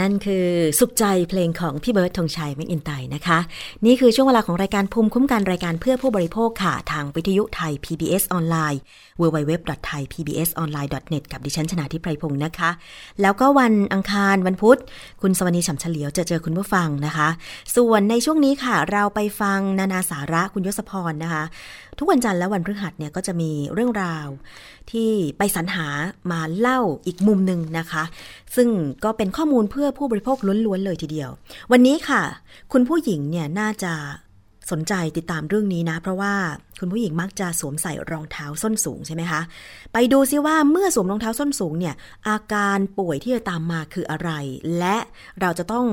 นั่นคือสุขใจเพลงของพี่เบิร์ดธงชัยแมกอินไตนะคะ นี่คือช่วงเวลาของรายการภูมิคุ้มกันรายการเพื่อผู้บริโภคค่ะ ทางวิทยุไทย PBS ออนไลน์ www.thaipbsonline.net กับดิฉันชนะทิพไพรพงศ์นะคะ แล้วก็วันอังคารวันพุธ คุณสวนีฉ่ำเฉลียวจะเจอคุณผู้ฟังนะคะ ส่วนในช่วงนี้ค่ะ เราไปฟังนานาสาระคุณยศพรนะคะ ทุกวันจันทร์และวันพฤหัสเนี่ยก็จะมีเรื่องราวที่ไปสรรหามาเล่าอีกมุมหนึ่งนะคะ ซึ่งก็เป็นข้อมูลเพื่อผู้บริโภคล้วนๆเลยทีเดียว วันนี้ค่ะ คุณผู้หญิงเนี่ยน่าจะสนใจติดตามเรื่องนี้นะ เพราะว่าคุณผู้หญิงมักจะสวมใส่รองเท้าส้นสูงใช่ไหมคะ ไปดูซิว่าเมื่อสวมรองเท้าส้นสูงเนี่ยอาการป่วยที่จะตามมาคืออะไร และเราจะต้อง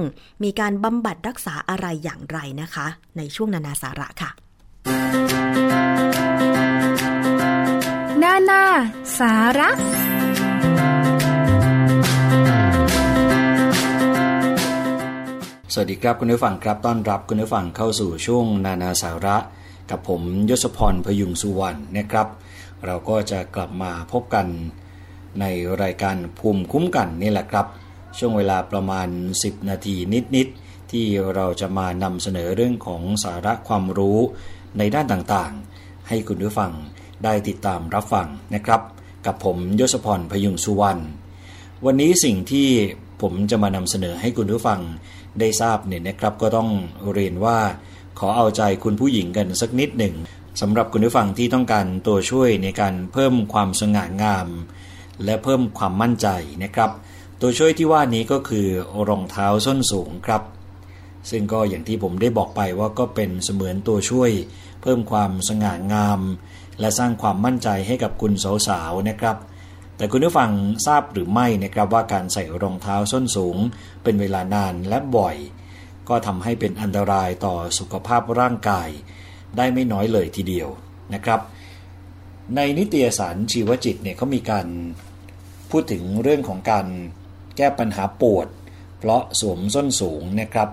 มีการบำบัดรักษาอะไรอย่างไรนะคะ ในช่วงนานาสาระค่ะ นานา สาระ สวัสดีครับคุณผู้ฟังครับต้อนรับคุณผู้ฟังเข้าสู่ช่วงนานาสาระ กับผมยศพรพยุงสุวรรณนะครับ เราก็จะกลับมาพบกันในรายการภูมิคุ้มกันนี่แหละครับ ช่วงเวลาประมาณ 10 นาทีนิดๆที่เราจะมานำเสนอเรื่องของสาระความรู้ในด้านต่างๆ ให้คุณผู้ฟัง ได้ติดตามรับฟังนะครับ กับผมยศพรพยุงสุวรรณวันนี้สิ่งที่ผมจะมานำเสนอให้คุณผู้ฟังได้ทราบเนี่ยนะครับ ก็ต้องเรียนว่า ขอเอาใจคุณผู้หญิงกันสักนิดหนึ่งสำหรับคุณผู้ฟังที่ต้องการตัวช่วยในการเพิ่มความสง่างาม และเพิ่มความมั่นใจนะครับ ตัวช่วยที่ว่านี้ก็คือรองเท้าส้นสูงครับ ซึ่งก็อย่างที่ผมได้บอกไปว่าก็เป็นเสมือนตัวช่วย เพิ่มความสง่างาม และสร้างความมั่นใจให้กับคุณสาวๆนะครับ แต่คุณผู้ฟังทราบหรือไม่นะครับว่าการใส่รองเท้าส้นสูง เป็นเวลานานและบ่อย ก็ทำให้เป็นอันตรายต่อสุขภาพร่างกาย ได้ไม่น้อยเลยทีเดียวนะครับ ในนิตยสารชีวจิตเนี่ยเขามีการพูดถึงเรื่องของการแก้ปัญหาปวด เพราะสวมส้นสูงนะครับ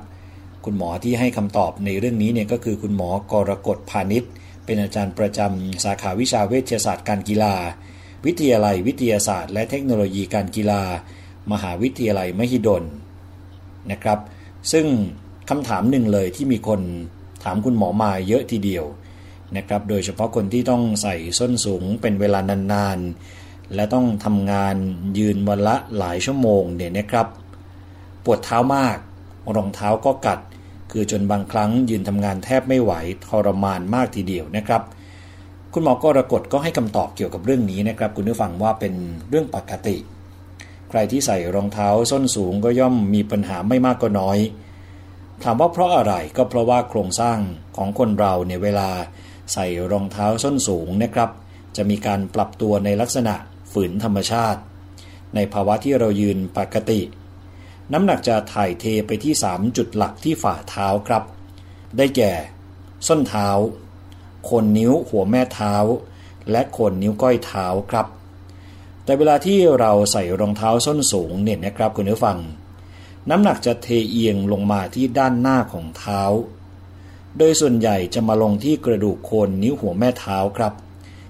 คุณหมอที่ให้คำตอบในเรื่องนี้เนี่ยก็คือคุณหมอกรกฎพาณิชย์ เป็นอาจารย์ประจำสาขาวิชาเวชศาสตร์การกีฬา วิทยาลัยวิทยาศาสตร์ และเทคโนโลยีการกีฬา มหาวิทยาลัยมหิดลนะครับ ซึ่งคำถามหนึ่งเลยที่มีคนถามคุณหมอมาเยอะทีเดียวนะครับ โดยเฉพาะคนที่ต้องใส่ส้นสูงเป็นเวลานานๆ และต้องทำงานยืนวันละหลายชั่วโมงเนี่ยนะครับ ปวดเท้ามากรองเท้าก็กัด คือจนบางครั้งยืนทำงานแทบไม่ไหวทรมานมากทีเดียวนะครับ คุณหมอกรกฎก็ให้คำตอบเกี่ยวกับเรื่องนี้นะครับ คุณผู้ฟังว่าเป็นเรื่องปกติ ใครที่ใส่รองเท้าส้นสูงก็ย่อมมีปัญหาไม่มากก็น้อย ถามว่าเพราะอะไรก็เพราะว่าโครงสร้างของคนเราในเวลาใส่รองเท้าส้นสูงนะครับ จะมีการปรับตัวในลักษณะฝืนธรรมชาติ ในภาวะที่เรายืนปกติ น้ำหนักจะถ่ายเทไปที่ 3 จุดหลักที่ฝ่าเท้าครับ ได้แก่ ส้นเท้าโคนนิ้วหัวแม่เท้า และโคนนิ้วก้อยเท้าครับ แต่เวลาที่เราใส่รองเท้าส้นสูงเนี่ยนะครับคุณผู้ฟัง น้ำหนักจะเทเอียงลงมาที่ด้านหน้าของเท้า โดยส่วนใหญ่จะมาลงที่กระดูกโคนนิ้วหัวแม่เท้าครับ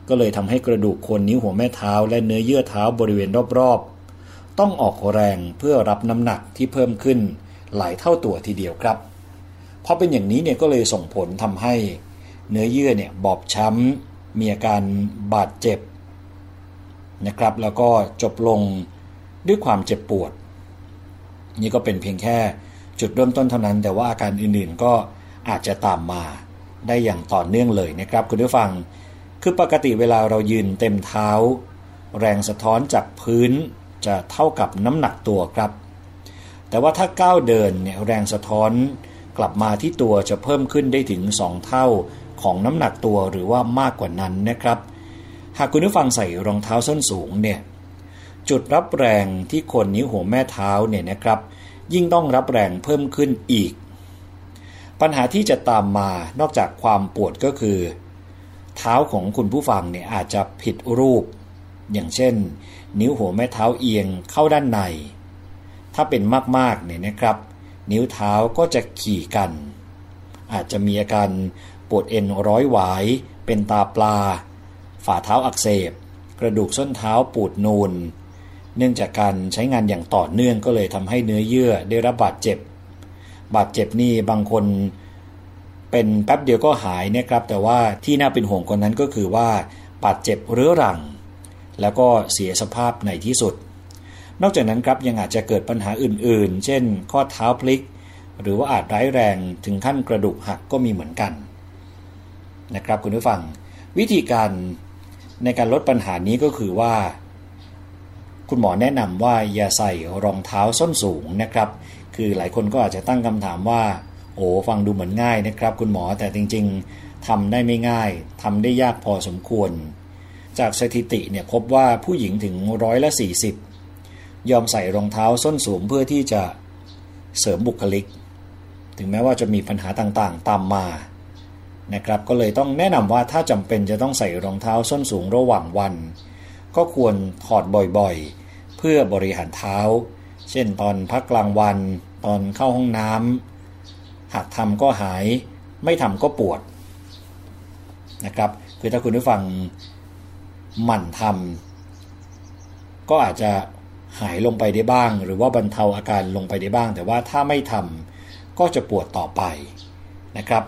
ก็เลยทำให้กระดูกโคนนิ้วหัวแม่เท้า และเนื้อเยื่อเท้าบริเวณรอบๆ ต้องออกแรงเพื่อรับน้ำหนักที่เพิ่มขึ้นหลายเท่าตัวทีเดียวครับพอเป็นอย่างนี้เนี่ยก็เลยส่งผลทำให้ เนื้อเยื่อเนี่ยบอบช้ำมีอาการบาดเจ็บนะครับ แล้วก็จบลงด้วยความเจ็บปวด นี่ก็เป็นเพียงแค่จุดเริ่มต้นเท่านั้น แต่ว่าอาการอื่นๆก็อาจจะตามมาได้อย่างต่อเนื่องเลยนะครับ คุณผู้ฟัง คือปกติเวลาเรายืนเต็มเท้า แรงสะท้อนจากพื้น จะเท่ากับน้ำหนักตัวครับ แต่ว่าถ้าก้าวเดินเนี่ยแรงสะท้อนกลับมาที่ตัวจะเพิ่มขึ้นได้ถึง 2 เท่าของน้ำหนักตัวหรือว่ามากกว่านั้นนะครับ หากคุณผู้ฟังใส่รองเท้าส้นสูงเนี่ยจุดรับแรงที่คนนิ้วหัวแม่เท้าเนี่ยนะครับ ยิ่งต้องรับแรงเพิ่มขึ้นอีก ปัญหาที่จะตามมานอกจากความปวดก็คือ เท้าของคุณผู้ฟังเนี่ยอาจจะผิดรูป อย่างเช่น นิ้วหัวแม่เท้าเอียงเข้าด้านใน ถ้าเป็นมากๆเนี่ยนะครับ นิ้วเท้าก็จะขี่กัน อาจจะมีอาการปวดเอ็นร้อยหวาย เป็นตาปลา ฝ่าเท้าอักเสบ กระดูกส้นเท้าปูดนูน เนื่องจากการใช้งานอย่างต่อเนื่องก็เลยทำให้เนื้อเยื่อได้รับบาดเจ็บ บาดเจ็บนี่บางคนเป็นแป๊บเดียวก็หายนะครับ แต่ว่าที่น่าเป็นห่วงคนนั้นก็คือว่าบาดเจ็บเรื้อรัง แล้วก็เสียสภาพในที่สุด นอกจากนั้นครับยังอาจจะเกิดปัญหาอื่นๆ เช่น ข้อเท้าพลิก หรือว่าอาจร้ายแรงถึงขั้นกระดูกหักก็มีเหมือนกันนะครับคุณผู้ฟัง วิธีการในการลดปัญหานี้ก็คือว่า คุณหมอแนะนำว่าอย่าใส่รองเท้าส้นสูงนะครับ คือหลายคนก็อาจจะตั้งคำถามว่า โอ้ฟังดูเหมือนง่ายนะครับ คุณหมอแต่จริง ๆทำได้ไม่ง่ายทำได้ยากพอสมควร จากสถิติเนี่ยพบว่าผู้หญิงถึงร้อยละ 40 ยอมใส่รองเท้าส้นสูงเพื่อที่จะเสริมบุคลิก ถึงแม้ว่าจะมีปัญหาต่างๆ ตามมานะครับก็เลยต้องแนะนำว่าถ้าจำเป็นจะต้องใส่รองเท้าส้นสูงระหว่างวัน ก็ควรถอดบ่อยๆ เพื่อบริหารเท้า เช่นตอนพักกลางวัน ตอนเข้าห้องน้ำหากทำก็หายไม่ทำก็ปวดนะครับคือถ้าคุณผู้ฟัง หมั่นทำก็อาจจะหายลงไปได้บ้าง หรือว่าบรรเทาอาการลงไปได้บ้าง แต่ว่าถ้าไม่ทำก็จะปวดต่อไปนะครับ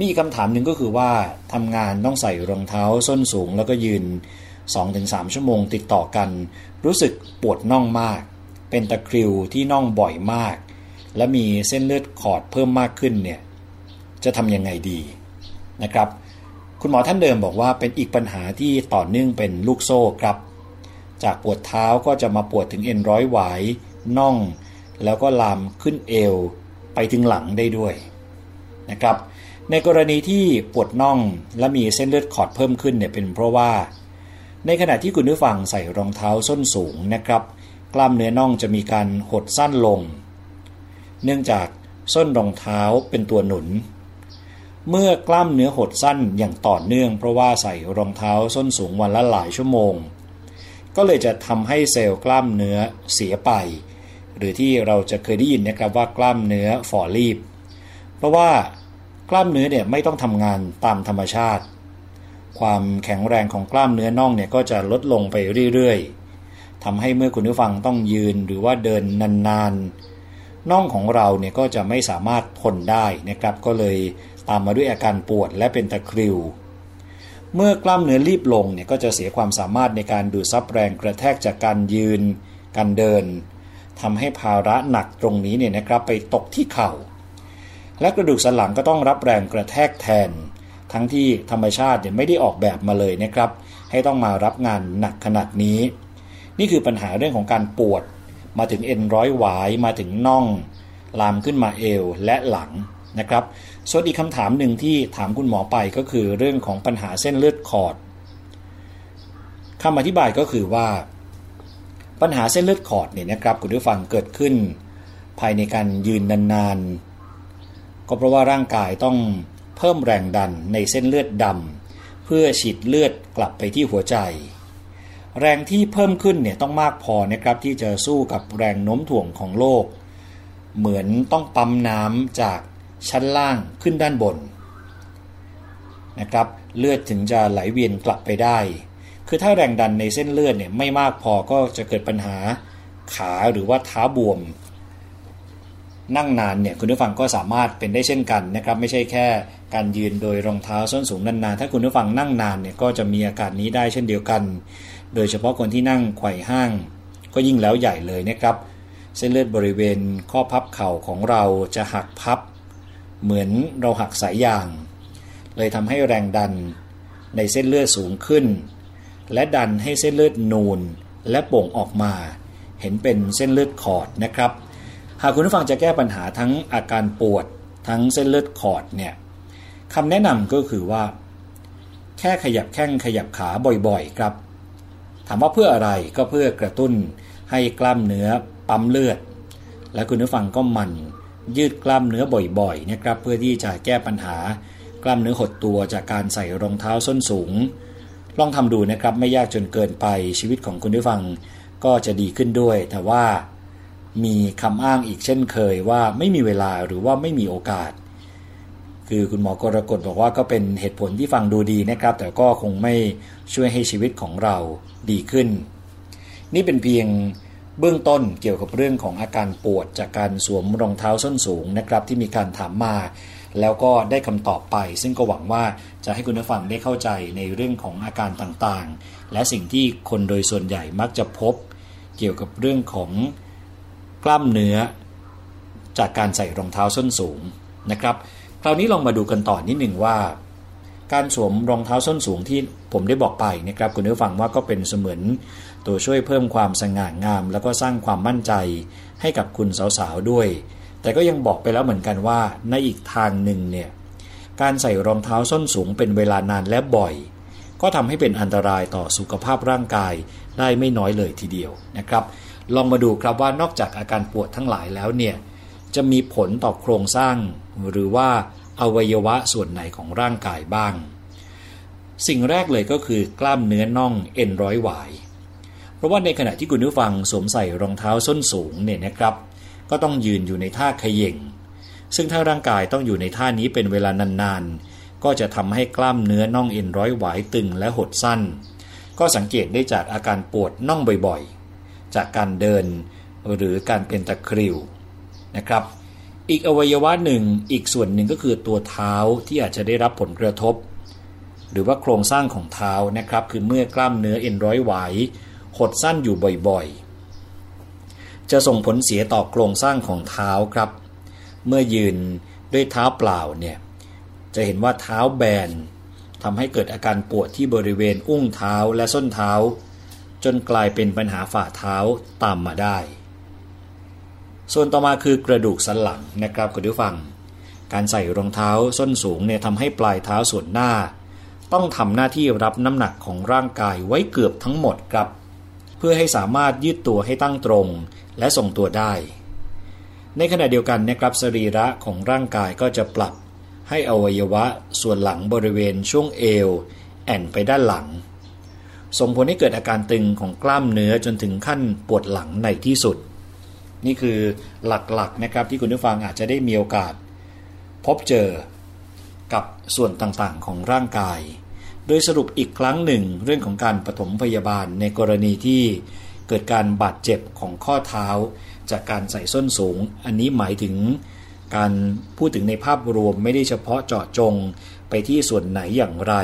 มีคำถามหนึ่งก็คือว่าทำงานต้องใส่รองเท้าส้นสูง แล้วก็ยืน 2-3 ชั่วโมงติดต่อกัน รู้สึกปวดน่องมาก เป็นตะคริวที่น่องบ่อยมาก และมีเส้นเลือดขอดเพิ่มมากขึ้นเนี่ยจะทำยังไงดีนะครับ คุณหมอท่านเดิมบอกว่าเป็นอีกปัญหาที่ต่อเนื่องเป็นลูกโซ่ครับ จากปวดเท้าก็จะมาปวดถึงเอ็นร้อยหวายน่อง แล้วก็ลามขึ้นเอว ไปถึงหลังได้ด้วยนะครับ ในกรณีที่ปวดน่องและมีเส้นเลือดขอดเพิ่มขึ้นเนี่ยเป็นเพราะว่า ในขณะที่คุณผู้ฟังใส่รองเท้าส้นสูงนะครับ กล้ามเนื้อน่องจะมีการหดสั้นลง เนื่องจากส้นรองเท้าเป็นตัวหนุน เมื่อกล้ามเนื้อหดสั้นอย่างต่อเนื่อง เพราะว่าใส่รองเท้าส้นสูงวันละหลายชั่วโมง ก็เลยจะทำให้เซลล์กล้ามเนื้อเสียไป หรือที่เราจะเคยได้ยินนะครับว่ากล้ามเนื้อฝ่อรีบ เพราะว่ากล้ามเนื้อเนี่ยไม่ต้องทำงานตามธรรมชาติ ความแข็งแรงของกล้ามเนื้อน่องเนี่ยก็จะลดลงไปเรื่อยๆทำให้เมื่อคุณผู้ฟังต้องยืนหรือว่าเดินนานๆน่องของเราเนี่ยก็จะไม่สามารถทนได้นะครับก็เลย ตามมาด้วยอาการปวดและเป็นตะคริว เมื่อกล้ามเนื้อรีบลงเนี่ยก็จะเสียความสามารถในการดูดซับแรงกระแทกจากการยืน การเดินทำให้ภาระหนักตรงนี้เนี่ยนะครับไปตกที่เข่า และกระดูกสันหลังก็ต้องรับแรงกระแทกแทน ทั้งที่ธรรมชาติเนี่ยไม่ได้ออกแบบมาเลยนะครับ ให้ต้องมารับงานหนักขนาดนี้ นี่คือปัญหาเรื่องของการปวด มาถึงเอ็นร้อยหวายมาถึงน่อง ลามขึ้นมาเอวและหลัง นะครับ ส่วนอีกคำถามหนึ่งที่ถามคุณหมอไปก็คือเรื่องของปัญหาเส้นเลือดขอดคำอธิบายก็คือว่า ปัญหาเส้นเลือดขอดเนี่ยนะครับคุณผู้ฟังเกิดขึ้น ภายในการยืนนานๆ ก็เพราะว่าร่างกายต้องเพิ่มแรงดันในเส้นเลือดดำเพื่อฉีดเลือดกลับไปที่หัวใจ แรงที่เพิ่มขึ้นเนี่ยต้องมากพอนะครับที่จะสู้กับแรงโน้มถ่วงของโลก เหมือนต้องปั๊มน้ำจาก ชั้นล่างขึ้นด้านบนนะครับเลือดถึงจะไหลเวียนกลับไปได้ คือถ้าแรงดันในเส้นเลือดเนี่ยไม่มากพอก็จะเกิดปัญหาขาหรือว่าเท้าบวม นั่งนานเนี่ยคุณผู้ฟังก็สามารถเป็นได้เช่นกันนะครับไม่ใช่แค่การยืนโดยรองเท้าส้นสูงนานๆถ้าคุณผู้ฟังนั่งนานเนี่ยก็จะมีอาการนี้ได้เช่นเดียวกัน โดยเฉพาะคนที่นั่งไขว่ห้าง ก็ยิ่งแล้วใหญ่เลยนะครับ เส้นเลือดบริเวณข้อพับเข่าของเราจะหักพับ เหมือนเราหักสายยาง เลยทำให้แรงดันในเส้นเลือดสูงขึ้น และดันให้เส้นเลือดนูนและโป่งออกมา เห็นเป็นเส้นเลือดขอดนะครับ หากคุณผู้ฟังจะแก้ปัญหาทั้งอาการปวดทั้งเส้นเลือดขอดเนี่ยคำแนะนำก็คือว่า แค่ขยับแข้งขยับขาบ่อยๆครับ ถามว่าเพื่ออะไรก็เพื่อกระตุ้นให้กล้ามเนื้อปั๊มเลือด และคุณผู้ฟังก็มัน ยืดกล้ามเนื้อบ่อยๆนะครับเพื่อที่จะแก้ปัญหากล้ามเนื้อหดตัวจากการใส่รองเท้าส้นสูง ลองทำดูนะครับไม่ยากจนเกินไปชีวิตของคุณผู้ฟังก็จะดีขึ้นด้วย แต่ว่ามีคำอ้างอีกเช่นเคยว่าไม่มีเวลาหรือว่าไม่มีโอกาส คือคุณหมอกรกฎบอกว่าก็เป็นเหตุผลที่ฟังดูดีนะครับ แต่ก็คงไม่ช่วยให้ชีวิตของเราดีขึ้น นี่เป็นเพียง เบื้องต้นเกี่ยวกับเรื่องของอาการปวดจากการสวมรองเท้าส้นสูงนะครับ ที่มีการถามมา แล้วก็ได้คำตอบไป ซึ่งก็หวังว่าจะให้คุณผู้ฟังได้เข้าใจในเรื่องของอาการต่างๆ และสิ่งที่คนโดยส่วนใหญ่มักจะพบ เกี่ยวกับเรื่องของกล้ามเนื้อ จากการใส่รองเท้าส้นสูงนะครับคราวนี้ลองมาดูกันต่อนนิดหนึ่งว่า การสวมรองเท้าส้นสูงที่ผมได้บอกไปนะครับคุณผู้ฟังว่าก็เป็นเสมือน ตัวช่วยเพิ่มความสง่างาม แล้วก็สร้างความมั่นใจให้กับคุณสาวๆด้วย แต่ก็ยังบอกไปแล้วเหมือนกันว่า ในอีกทางหนึ่งเนี่ยการใส่รองเท้าส้นสูงเป็นเวลานานและบ่อย ก็ทำให้เป็นอันตรายต่อสุขภาพร่างกายได้ไม่น้อยเลยทีเดียวนะครับ ลองมาดูครับว่านอกจากอาการปวดทั้งหลายแล้วเนี่ยจะมีผลต่อโครงสร้าง หรือว่าอวัยวะส่วนไหนของร่างกายบ้าง สิ่งแรกเลยก็คือกล้ามเนื้อน่องเอ็นร้อยหวาย เพราะว่าในขณะที่คุณผู้ฟังสวมใส่รองเท้าส้นสูงเนี่ยนะครับ ก็ต้องยืนอยู่ในท่าเขย่ง ซึ่งถ้าร่างกายต้องอยู่ในท่านี้เป็นเวลานานๆ ก็จะทำให้กล้ามเนื้อน่องเอ็นร้อยหวายตึงและหดสั้น ก็สังเกตได้จากอาการปวดน่องบ่อยๆ จากการเดินหรือการเป็นตะคริวนะครับ อีกอวัยวะหนึ่งอีกส่วนหนึ่งก็คือตัวเท้าที่อาจจะได้รับผลกระทบ หรือว่าโครงสร้างของเท้านะครับ คือเมื่อกล้ามเนื้อเอ็นร้อยไหว หดสั้นอยู่บ่อยๆ จะส่งผลเสียต่อโครงสร้างของเท้าครับ เมื่อยืนด้วยเท้าเปล่าเนี่ยจะเห็นว่าเท้าแบนทำให้เกิดอาการปวดที่บริเวณอุ้งเท้าและส้นเท้า จนกลายเป็นปัญหาฝ่าเท้าตามมาได้ ส่วนต่อมาคือกระดูกสันหลังนะครับคุณผู้ฟัง การใส่รองเท้าส้นสูงเนี่ยทำให้ปลายเท้าส่วนหน้า ต้องทำหน้าที่รับน้ำหนักของร่างกายไว้เกือบทั้งหมดครับ เพื่อให้สามารถยืดตัวให้ตั้งตรง และทรงตัวได้ ในขณะเดียวกันนะครับสรีระของร่างกายก็จะปรับ ให้อวัยวะส่วนหลังบริเวณช่วงเอว แอนไปด้านหลัง ส่งผลให้เกิดอาการตึงของกล้ามเนื้อจนถึงขั้นปวดหลังในที่สุด นี่คือหลักๆนะครับที่คุณผู้ฟังอาจจะได้มีโอกาส พบเจอกับส่วนต่างๆของร่างกาย โดยสรุปอีกครั้งหนึ่งเรื่องของการปฐมพยาบาลในกรณีที่เกิดการบาดเจ็บของข้อเท้า จากการใส่ส้นสูง อันนี้หมายถึงการพูดถึงในภาพรวมไม่ได้เฉพาะเจาะจงไปที่ส่วนไหนอย่างไร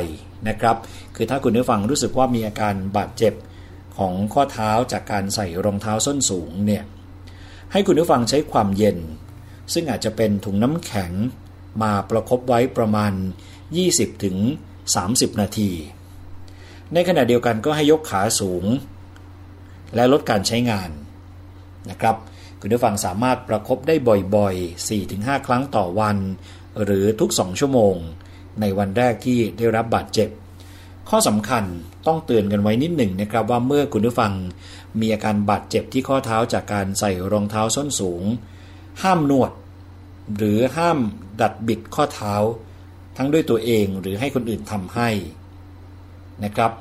นะครับ คือถ้าคุณผู้ฟังรู้สึกว่ามีอาการบาดเจ็บของข้อเท้าจากการใส่รองเท้าส้นสูงเนี่ยให้คุณผู้ฟังใช้ความเย็น ซึ่งอาจจะเป็นถุงน้ำแข็งมาประครบไว้ประมาณ 20-30ถึง 30 นาที ในขณะเดียวกันก็ให้ยกขาสูง และลดการใช้งานนะครับคุณผู้ฟังสามารถประครบได้บ่อยๆ 4-5 ครั้งต่อวัน หรือทุก 2 ชั่วโมง ในวันแรกที่ได้รับบาดเจ็บ ข้อสำคัญต้องเตือนกันไว้นิดหนึ่งนะครับว่าเมื่อคุณผู้ฟังมีอาการบาดเจ็บที่ข้อเท้าจากการใส่รองเท้าส้นสูง ห้ามนวด หรือห้ามดัดบิดข้อเท้า ทั้งด้วยตัวเองหรือให้คนอื่นทำให้นะครับ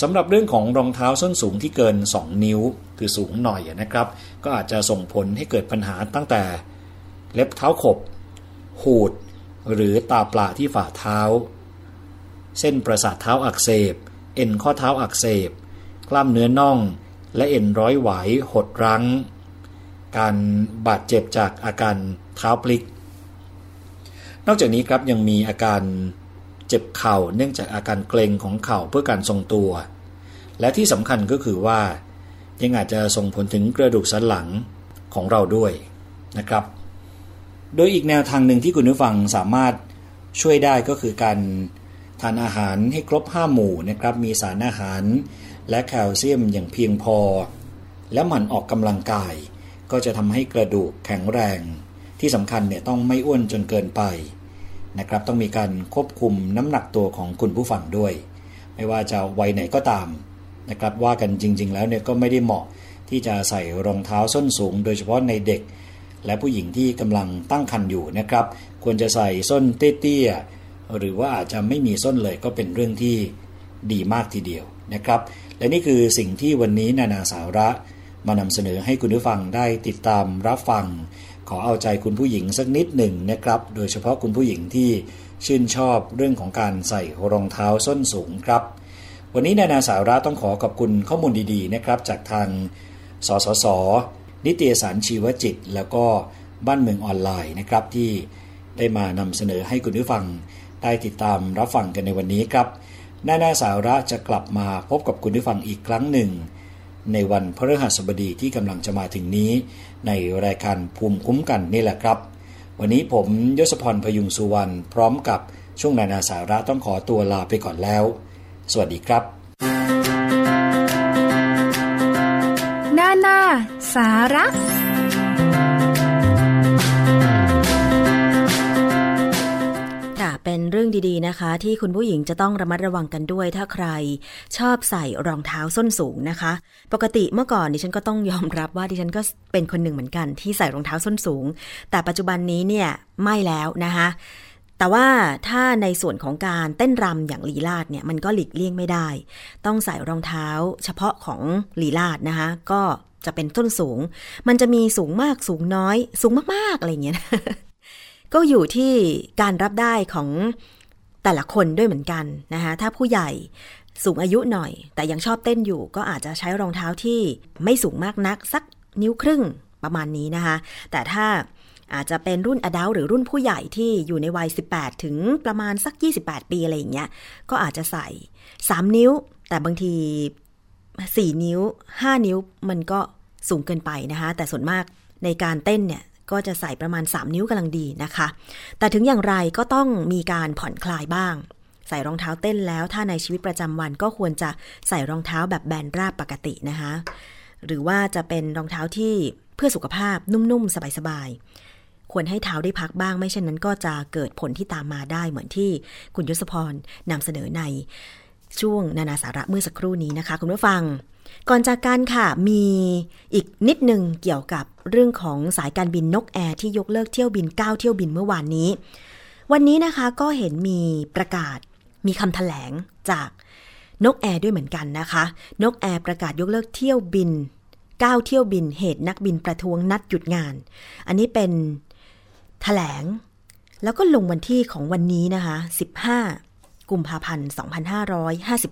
สำหรับเรื่องของรองเท้าส้นสูงที่เกิน 2 นิ้วคือสูงหน่อยนะครับ ก็อาจจะส่งผลให้เกิดปัญหาตั้งแต่ เล็บเท้าขบ หูด หรือตาปลาที่ฝ่าเท้า เส้นประสาทเท้าอักเสบ เอ็นข้อเท้าอักเสบ กล้ามเนื้อน่อง และเอ็นร้อยไหวหดรั้ง การบาดเจ็บจากอาการเท้าพลิก นอกจากนี้ครับยังมีอาการเจ็บเข่าเนื่องจากอาการเกร็งของเข่าเพื่อการทรงตัว และที่สำคัญก็คือว่า ยังอาจจะส่งผลถึงกระดูกสันหลังของเราด้วยนะครับ โดยอีกแนวทางหนึ่งที่คุณผู้ฟังสามารถช่วยได้ก็คือการทานอาหารให้ครบ 5 หมู่นะครับ มีสารอาหารและแคลเซียมอย่างเพียงพอ และหมั่นออกกำลังกาย ก็จะทำให้กระดูกแข็งแรง ที่สำคัญเนี่ยต้องไม่อ้วนจนเกินไป นะครับ ต้องมีการควบคุมน้ำหนักตัวของคุณผู้ฟังด้วย ไม่ว่าจะวัยไหนก็ตามนะครับ ว่ากันจริง ๆ แล้วเนี่ยก็ไม่ได้เหมาะที่จะใส่รองเท้าส้นสูง โดยเฉพาะในเด็ก และผู้หญิงที่กำลังตั้งครรภ์อยู่นะครับ ควรจะใส่ส้นเตี้ยๆหรือว่าอาจจะไม่มีส้นเลยก็เป็นเรื่องที่ดีมากทีเดียวนะครับ และนี่คือสิ่งที่วันนี้นานาสาระ มานำเสนอให้คุณผู้ฟังได้ติดตามรับฟัง ขอเอาใจคุณผู้หญิงสักนิดหนึ่งนะครับ โดยเฉพาะคุณผู้หญิงที่ชื่นชอบเรื่องของการใส่รองเท้าส้นสูงครับ วันนี้นานาสาระต้องขอขอบคุณข้อมูลดีๆนะครับ จากทางสสส นิตยสารชีวจิต แล้วก็บ้านเมืองออนไลน์นะครับที่ได้มานำเสนอให้คุณผู้ฟังได้ติดตามรับฟังกันในวันนี้ครับนานาสาระจะกลับมาพบกับคุณผู้ฟังอีกครั้งหนึ่ง ในวันพฤหัสบดีที่กำลังจะมาถึงนี้ ในรายการภูมิคุ้มกันนี่แหละครับ วันนี้ผมยศพรพยุงสุวรรณพร้อมกับช่วงนานาสาระต้องขอตัวลาไปก่อนแล้ว สวัสดีครับ นานาสาระ เป็นเรื่องดีๆนะคะ ที่คุณผู้หญิงจะต้องระมัดระวังกันด้วย ถ้าใครชอบใส่รองเท้าส้นสูงนะคะ ปกติเมื่อก่อนดิฉันก็ต้องยอมรับว่าดิฉันก็เป็นคนหนึ่งเหมือนกันที่ใส่รองเท้าส้นสูง แต่ปัจจุบันนี้เนี่ยไม่แล้วนะคะแต่ว่าถ้าในส่วนของการเต้นรำอย่างลีลาดเนี่ยมันก็หลีกเลี่ยงไม่ได้ ต้องใส่รองเท้าเฉพาะของลีลาดนะคะ ก็จะเป็นส้นสูง มันจะมีสูงมากสูงน้อย สูงมากๆอะไรเงี้ย ก็อยู่ที่การรับได้ของแต่ละคนด้วยเหมือนกันนะคะถ้าผู้ใหญ่สูงอายุหน่อย แต่ยังชอบเต้นอยู่ ก็อาจจะใช้รองเท้าที่ไม่สูงมากนัก สักนิ้วครึ่งประมาณนี้นะคะ แต่ถ้าอาจจะเป็นรุ่นอดัลหรือรุ่นผู้ใหญ่ที่อยู่ในวัย 18 ถึงประมาณสัก 28 ปีอะไรอย่างเงี้ย ก็อาจจะใส่ 3 นิ้ว แต่บางที 4 นิ้ว 5 นิ้วมันก็สูงเกินไปนะคะ แต่ส่วนมากในการเต้นเนี่ย ก็จะใส่ประมาณ 3 นิ้วกำลังดีนะคะ แต่ถึงอย่างไรก็ต้องมีการผ่อนคลายบ้าง ใส่รองเท้าเต้นแล้ว ถ้าในชีวิตประจำวันก็ควรจะใส่รองเท้าแบบแบนราบปกตินะคะ หรือว่าจะเป็นรองเท้าที่เพื่อสุขภาพนุ่มๆ สบายๆ ควรให้เท้าได้พักบ้าง ไม่เช่นนั้นก็จะเกิดผลที่ตามมาได้เหมือนที่คุณยศพรนำเสนอในช่วงนานาสาระเมื่อสักครู่นี้นะคะ คุณผู้ฟัง ก่อนจากการค่ะมีอีกนิดหนึ่งเกี่ยวกับเรื่องของสายการบินนกแอร์ที่ยกเลิกเที่ยวบิน 9 เที่ยวบินเมื่อวานนี้ วันนี้นะคะก็เห็นมีประกาศมีคำถแถลงจากนกแอร์ด้วยเหมือนกันนะคะ นกแอร์ประกาศยกเลิกเที่ยวบิน 9 เที่ยวบินเหตุนักบินประท้วงนัดหยุดงาน อันนี้เป็นถแถลง แล้วก็ลงวันที่ของวันนี้นะคะ 15 กุมภาพันธ์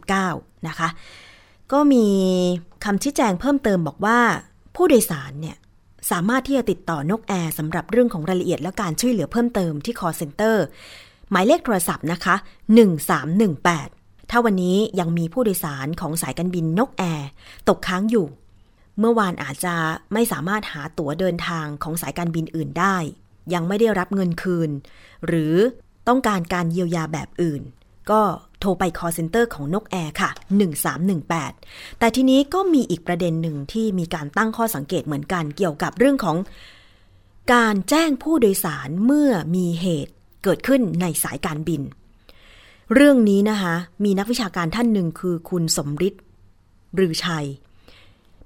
2559 นะคะ ก็มีคำชี้แจงเพิ่มเติมบอกว่า ผู้โดยสารเนี่ยสามารถที่จะติดต่อนกแอร์สำหรับเรื่องของรายละเอียดและการช่วยเหลือเพิ่มเติมที่ call center หมายเลขโทรศัพท์นะคะ 1318 ถ้าวันนี้ยังมีผู้โดยสารของสายการบินนกแอร์ตกค้างอยู่ เมื่อวานอาจจะไม่สามารถหาตั๋วเดินทางของสายการบินอื่นได้ ยังไม่ได้รับเงินคืน หรือต้องการการเยียวยาแบบอื่น ก็ โทรไป call center ของนกแอร์ค่ะ 1318 แต่ทีนี้ก็มีอีกประเด็นหนึ่งที่มีการตั้งข้อสังเกตเหมือนกันเกี่ยวกับเรื่องของการแจ้งผู้โดยสารเมื่อมีเหตุเกิดขึ้นในสายการบิน เรื่องนี้นะคะมีนักวิชาการท่านหนึ่งคือคุณสมฤทธิ์รือชัย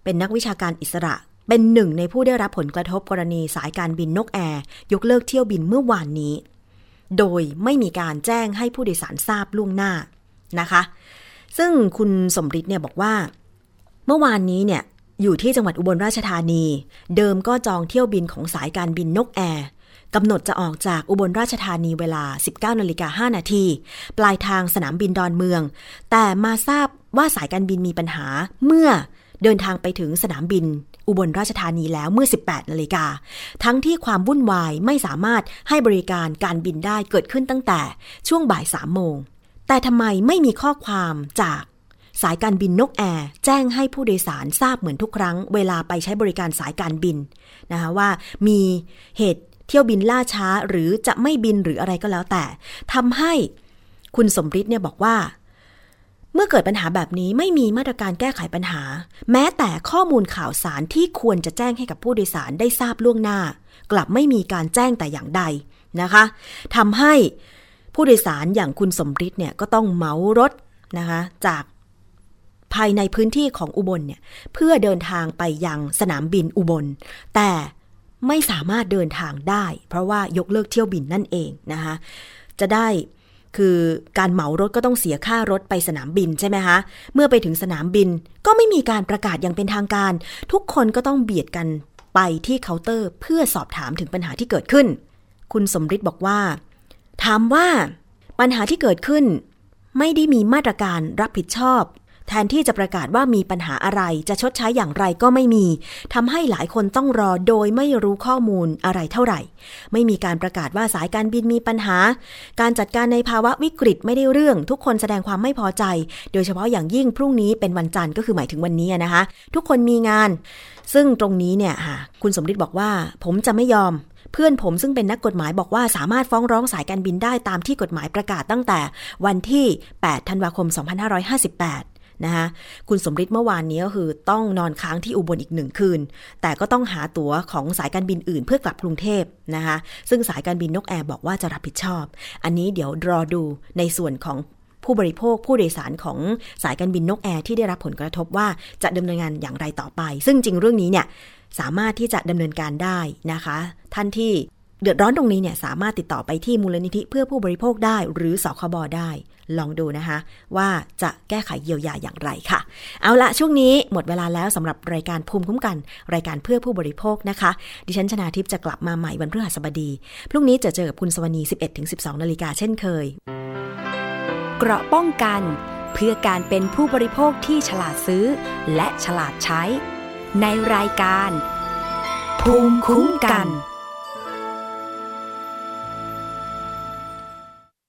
เป็นนักวิชาการอิสระเป็นหนึ่งในผู้ได้รับผลกระทบกรณีสายการบินนกแอร์ยกเลิกเที่ยวบินเมื่อวานนี้ โดยไม่มีการแจ้งให้ผู้โดยสารทราบล่วงหน้านะคะ ซึ่งคุณสมฤทธิ์เนี่ยบอกว่า เมื่อวานนี้เนี่ยอยู่ที่จังหวัดอุบลราชธานี เดิมก็จองเที่ยวบินของสายการบินนกแอร์กำหนดจะออกจากอุบลราชธานีเวลา 19นาฬิกา5นาที ปลายทางสนามบินดอนเมือง แต่มาทราบว่าสายการบินมีปัญหาเมื่อเดินทางไปถึงสนามบิน อุบลราชธานีแล้วเมื่อ 18นาฬิกา ทั้งที่ความวุ่นวายไม่สามารถให้บริการการบินได้เกิดขึ้นตั้งแต่ช่วงบ่าย3โมง แต่ทำไมไม่มีข้อความจากสายการบินนกแอร์แจ้งให้ผู้โดยสารทราบเหมือนทุกครั้ง เวลาไปใช้บริการสายการบินนะคะว่ามีเหตุเที่ยวบินล่าช้าหรือจะไม่บินหรืออะไรก็แล้วแต่ทำให้คุณสมฤทธิ์เนี่ยบอกว่า เมื่อเกิดปัญหาแบบนี้ไม่มีมาตรการแก้ไขปัญหา แม้แต่ข้อมูลข่าวสารที่ควรจะแจ้งให้กับผู้โดยสารได้ทราบล่วงหน้า กลับไม่มีการแจ้งแต่อย่างใดนะคะทำให้ผู้โดยสารอย่างคุณสมฤทธิ์เนี่ยก็ต้องเหมารถนะคะจากภายในพื้นที่ของอุบลเนี่ยเพื่อเดินทางไปยังสนามบินอุบล แต่ไม่สามารถเดินทางได้ เพราะว่ายกเลิกเที่ยวบินนั่นเองนะคะจะได้ คือการเหมารถก็ต้องเสียค่ารถไปสนามบินใช่ไหมคะ เมื่อไปถึงสนามบินก็ไม่มีการประกาศอย่างเป็นทางการ ทุกคนก็ต้องเบียดกันไปที่เคาน์เตอร์ เพื่อสอบถามถึงปัญหาที่เกิดขึ้น คุณสมฤทธิ์บอกว่า ถามว่าปัญหาที่เกิดขึ้น ไม่ได้มีมาตรการรับผิดชอบ แทนที่จะประกาศว่ามีปัญหาอะไรจะชดใช้อย่างไรก็ไม่มีทำให้หลายคนต้องรอโดยไม่รู้ข้อมูลอะไรเท่าไหร่ ไม่มีการประกาศว่าสายการบินมีปัญหา การจัดการในภาวะวิกฤตไม่ได้เรื่อง ทุกคนแสดงความไม่พอใจ โดยเฉพาะอย่างยิ่งพรุ่งนี้เป็นวันจันทร์ก็คือหมายถึงวันนี้นะคะ ทุกคนมีงาน ซึ่งตรงนี้เนี่ยค่ะคุณสมฤทธิ์บอกว่า ผมจะไม่ยอมเพื่อนผมซึ่งเป็นนักกฎหมายบอกว่าสามารถฟ้องร้องสายการบินได้ตามที่กฎหมายประกาศตั้งแต่วันที่ 8 ธันวาคม 2558 นะคะคุณสมฤทธิ์เมื่อวานนี้ก็คือต้องนอนค้างที่อุบลอีกหนึ่งคืน แต่ก็ต้องหาตั๋วของสายการบินอื่นเพื่อกลับกรุงเทพนะคะซึ่งสายการบินนกแอร์บอกว่าจะรับผิดชอบ อันนี้เดี๋ยวรอดูในส่วนของผู้บริโภคผู้โดยสารของสายการบินนกแอร์ที่ได้รับผลกระทบว่าจะดำเนินงานอย่างไรต่อไป ซึ่งจริงเรื่องนี้เนี่ยสามารถที่จะดำเนินการได้นะคะ ท่านที่เดือดร้อนตรงนี้เนี่ยสามารถติดต่อไปที่มูลนิธิเพื่อผู้บริโภคได้ หรือสคบได้ ลองดูนะคะ ว่าจะแก้ไขเยียวยาอย่างไรค่ะ เอาละช่วงนี้หมดเวลาแล้วสำหรับรายการภูมิคุ้มกัน รายการเพื่อผู้บริโภคนะคะ ดิฉันชนาทิพย์จะกลับมาใหม่วันพฤหัสบดี พรุ่งนี้จะเจอกับคุณสวนี 11-12 นาฬิกาเช่นเคย เกราะป้องกัน เพื่อการเป็นผู้บริโภคที่ฉลาดซื้อ และฉลาดใช้ ในรายการ ภูมิคุ้มกัน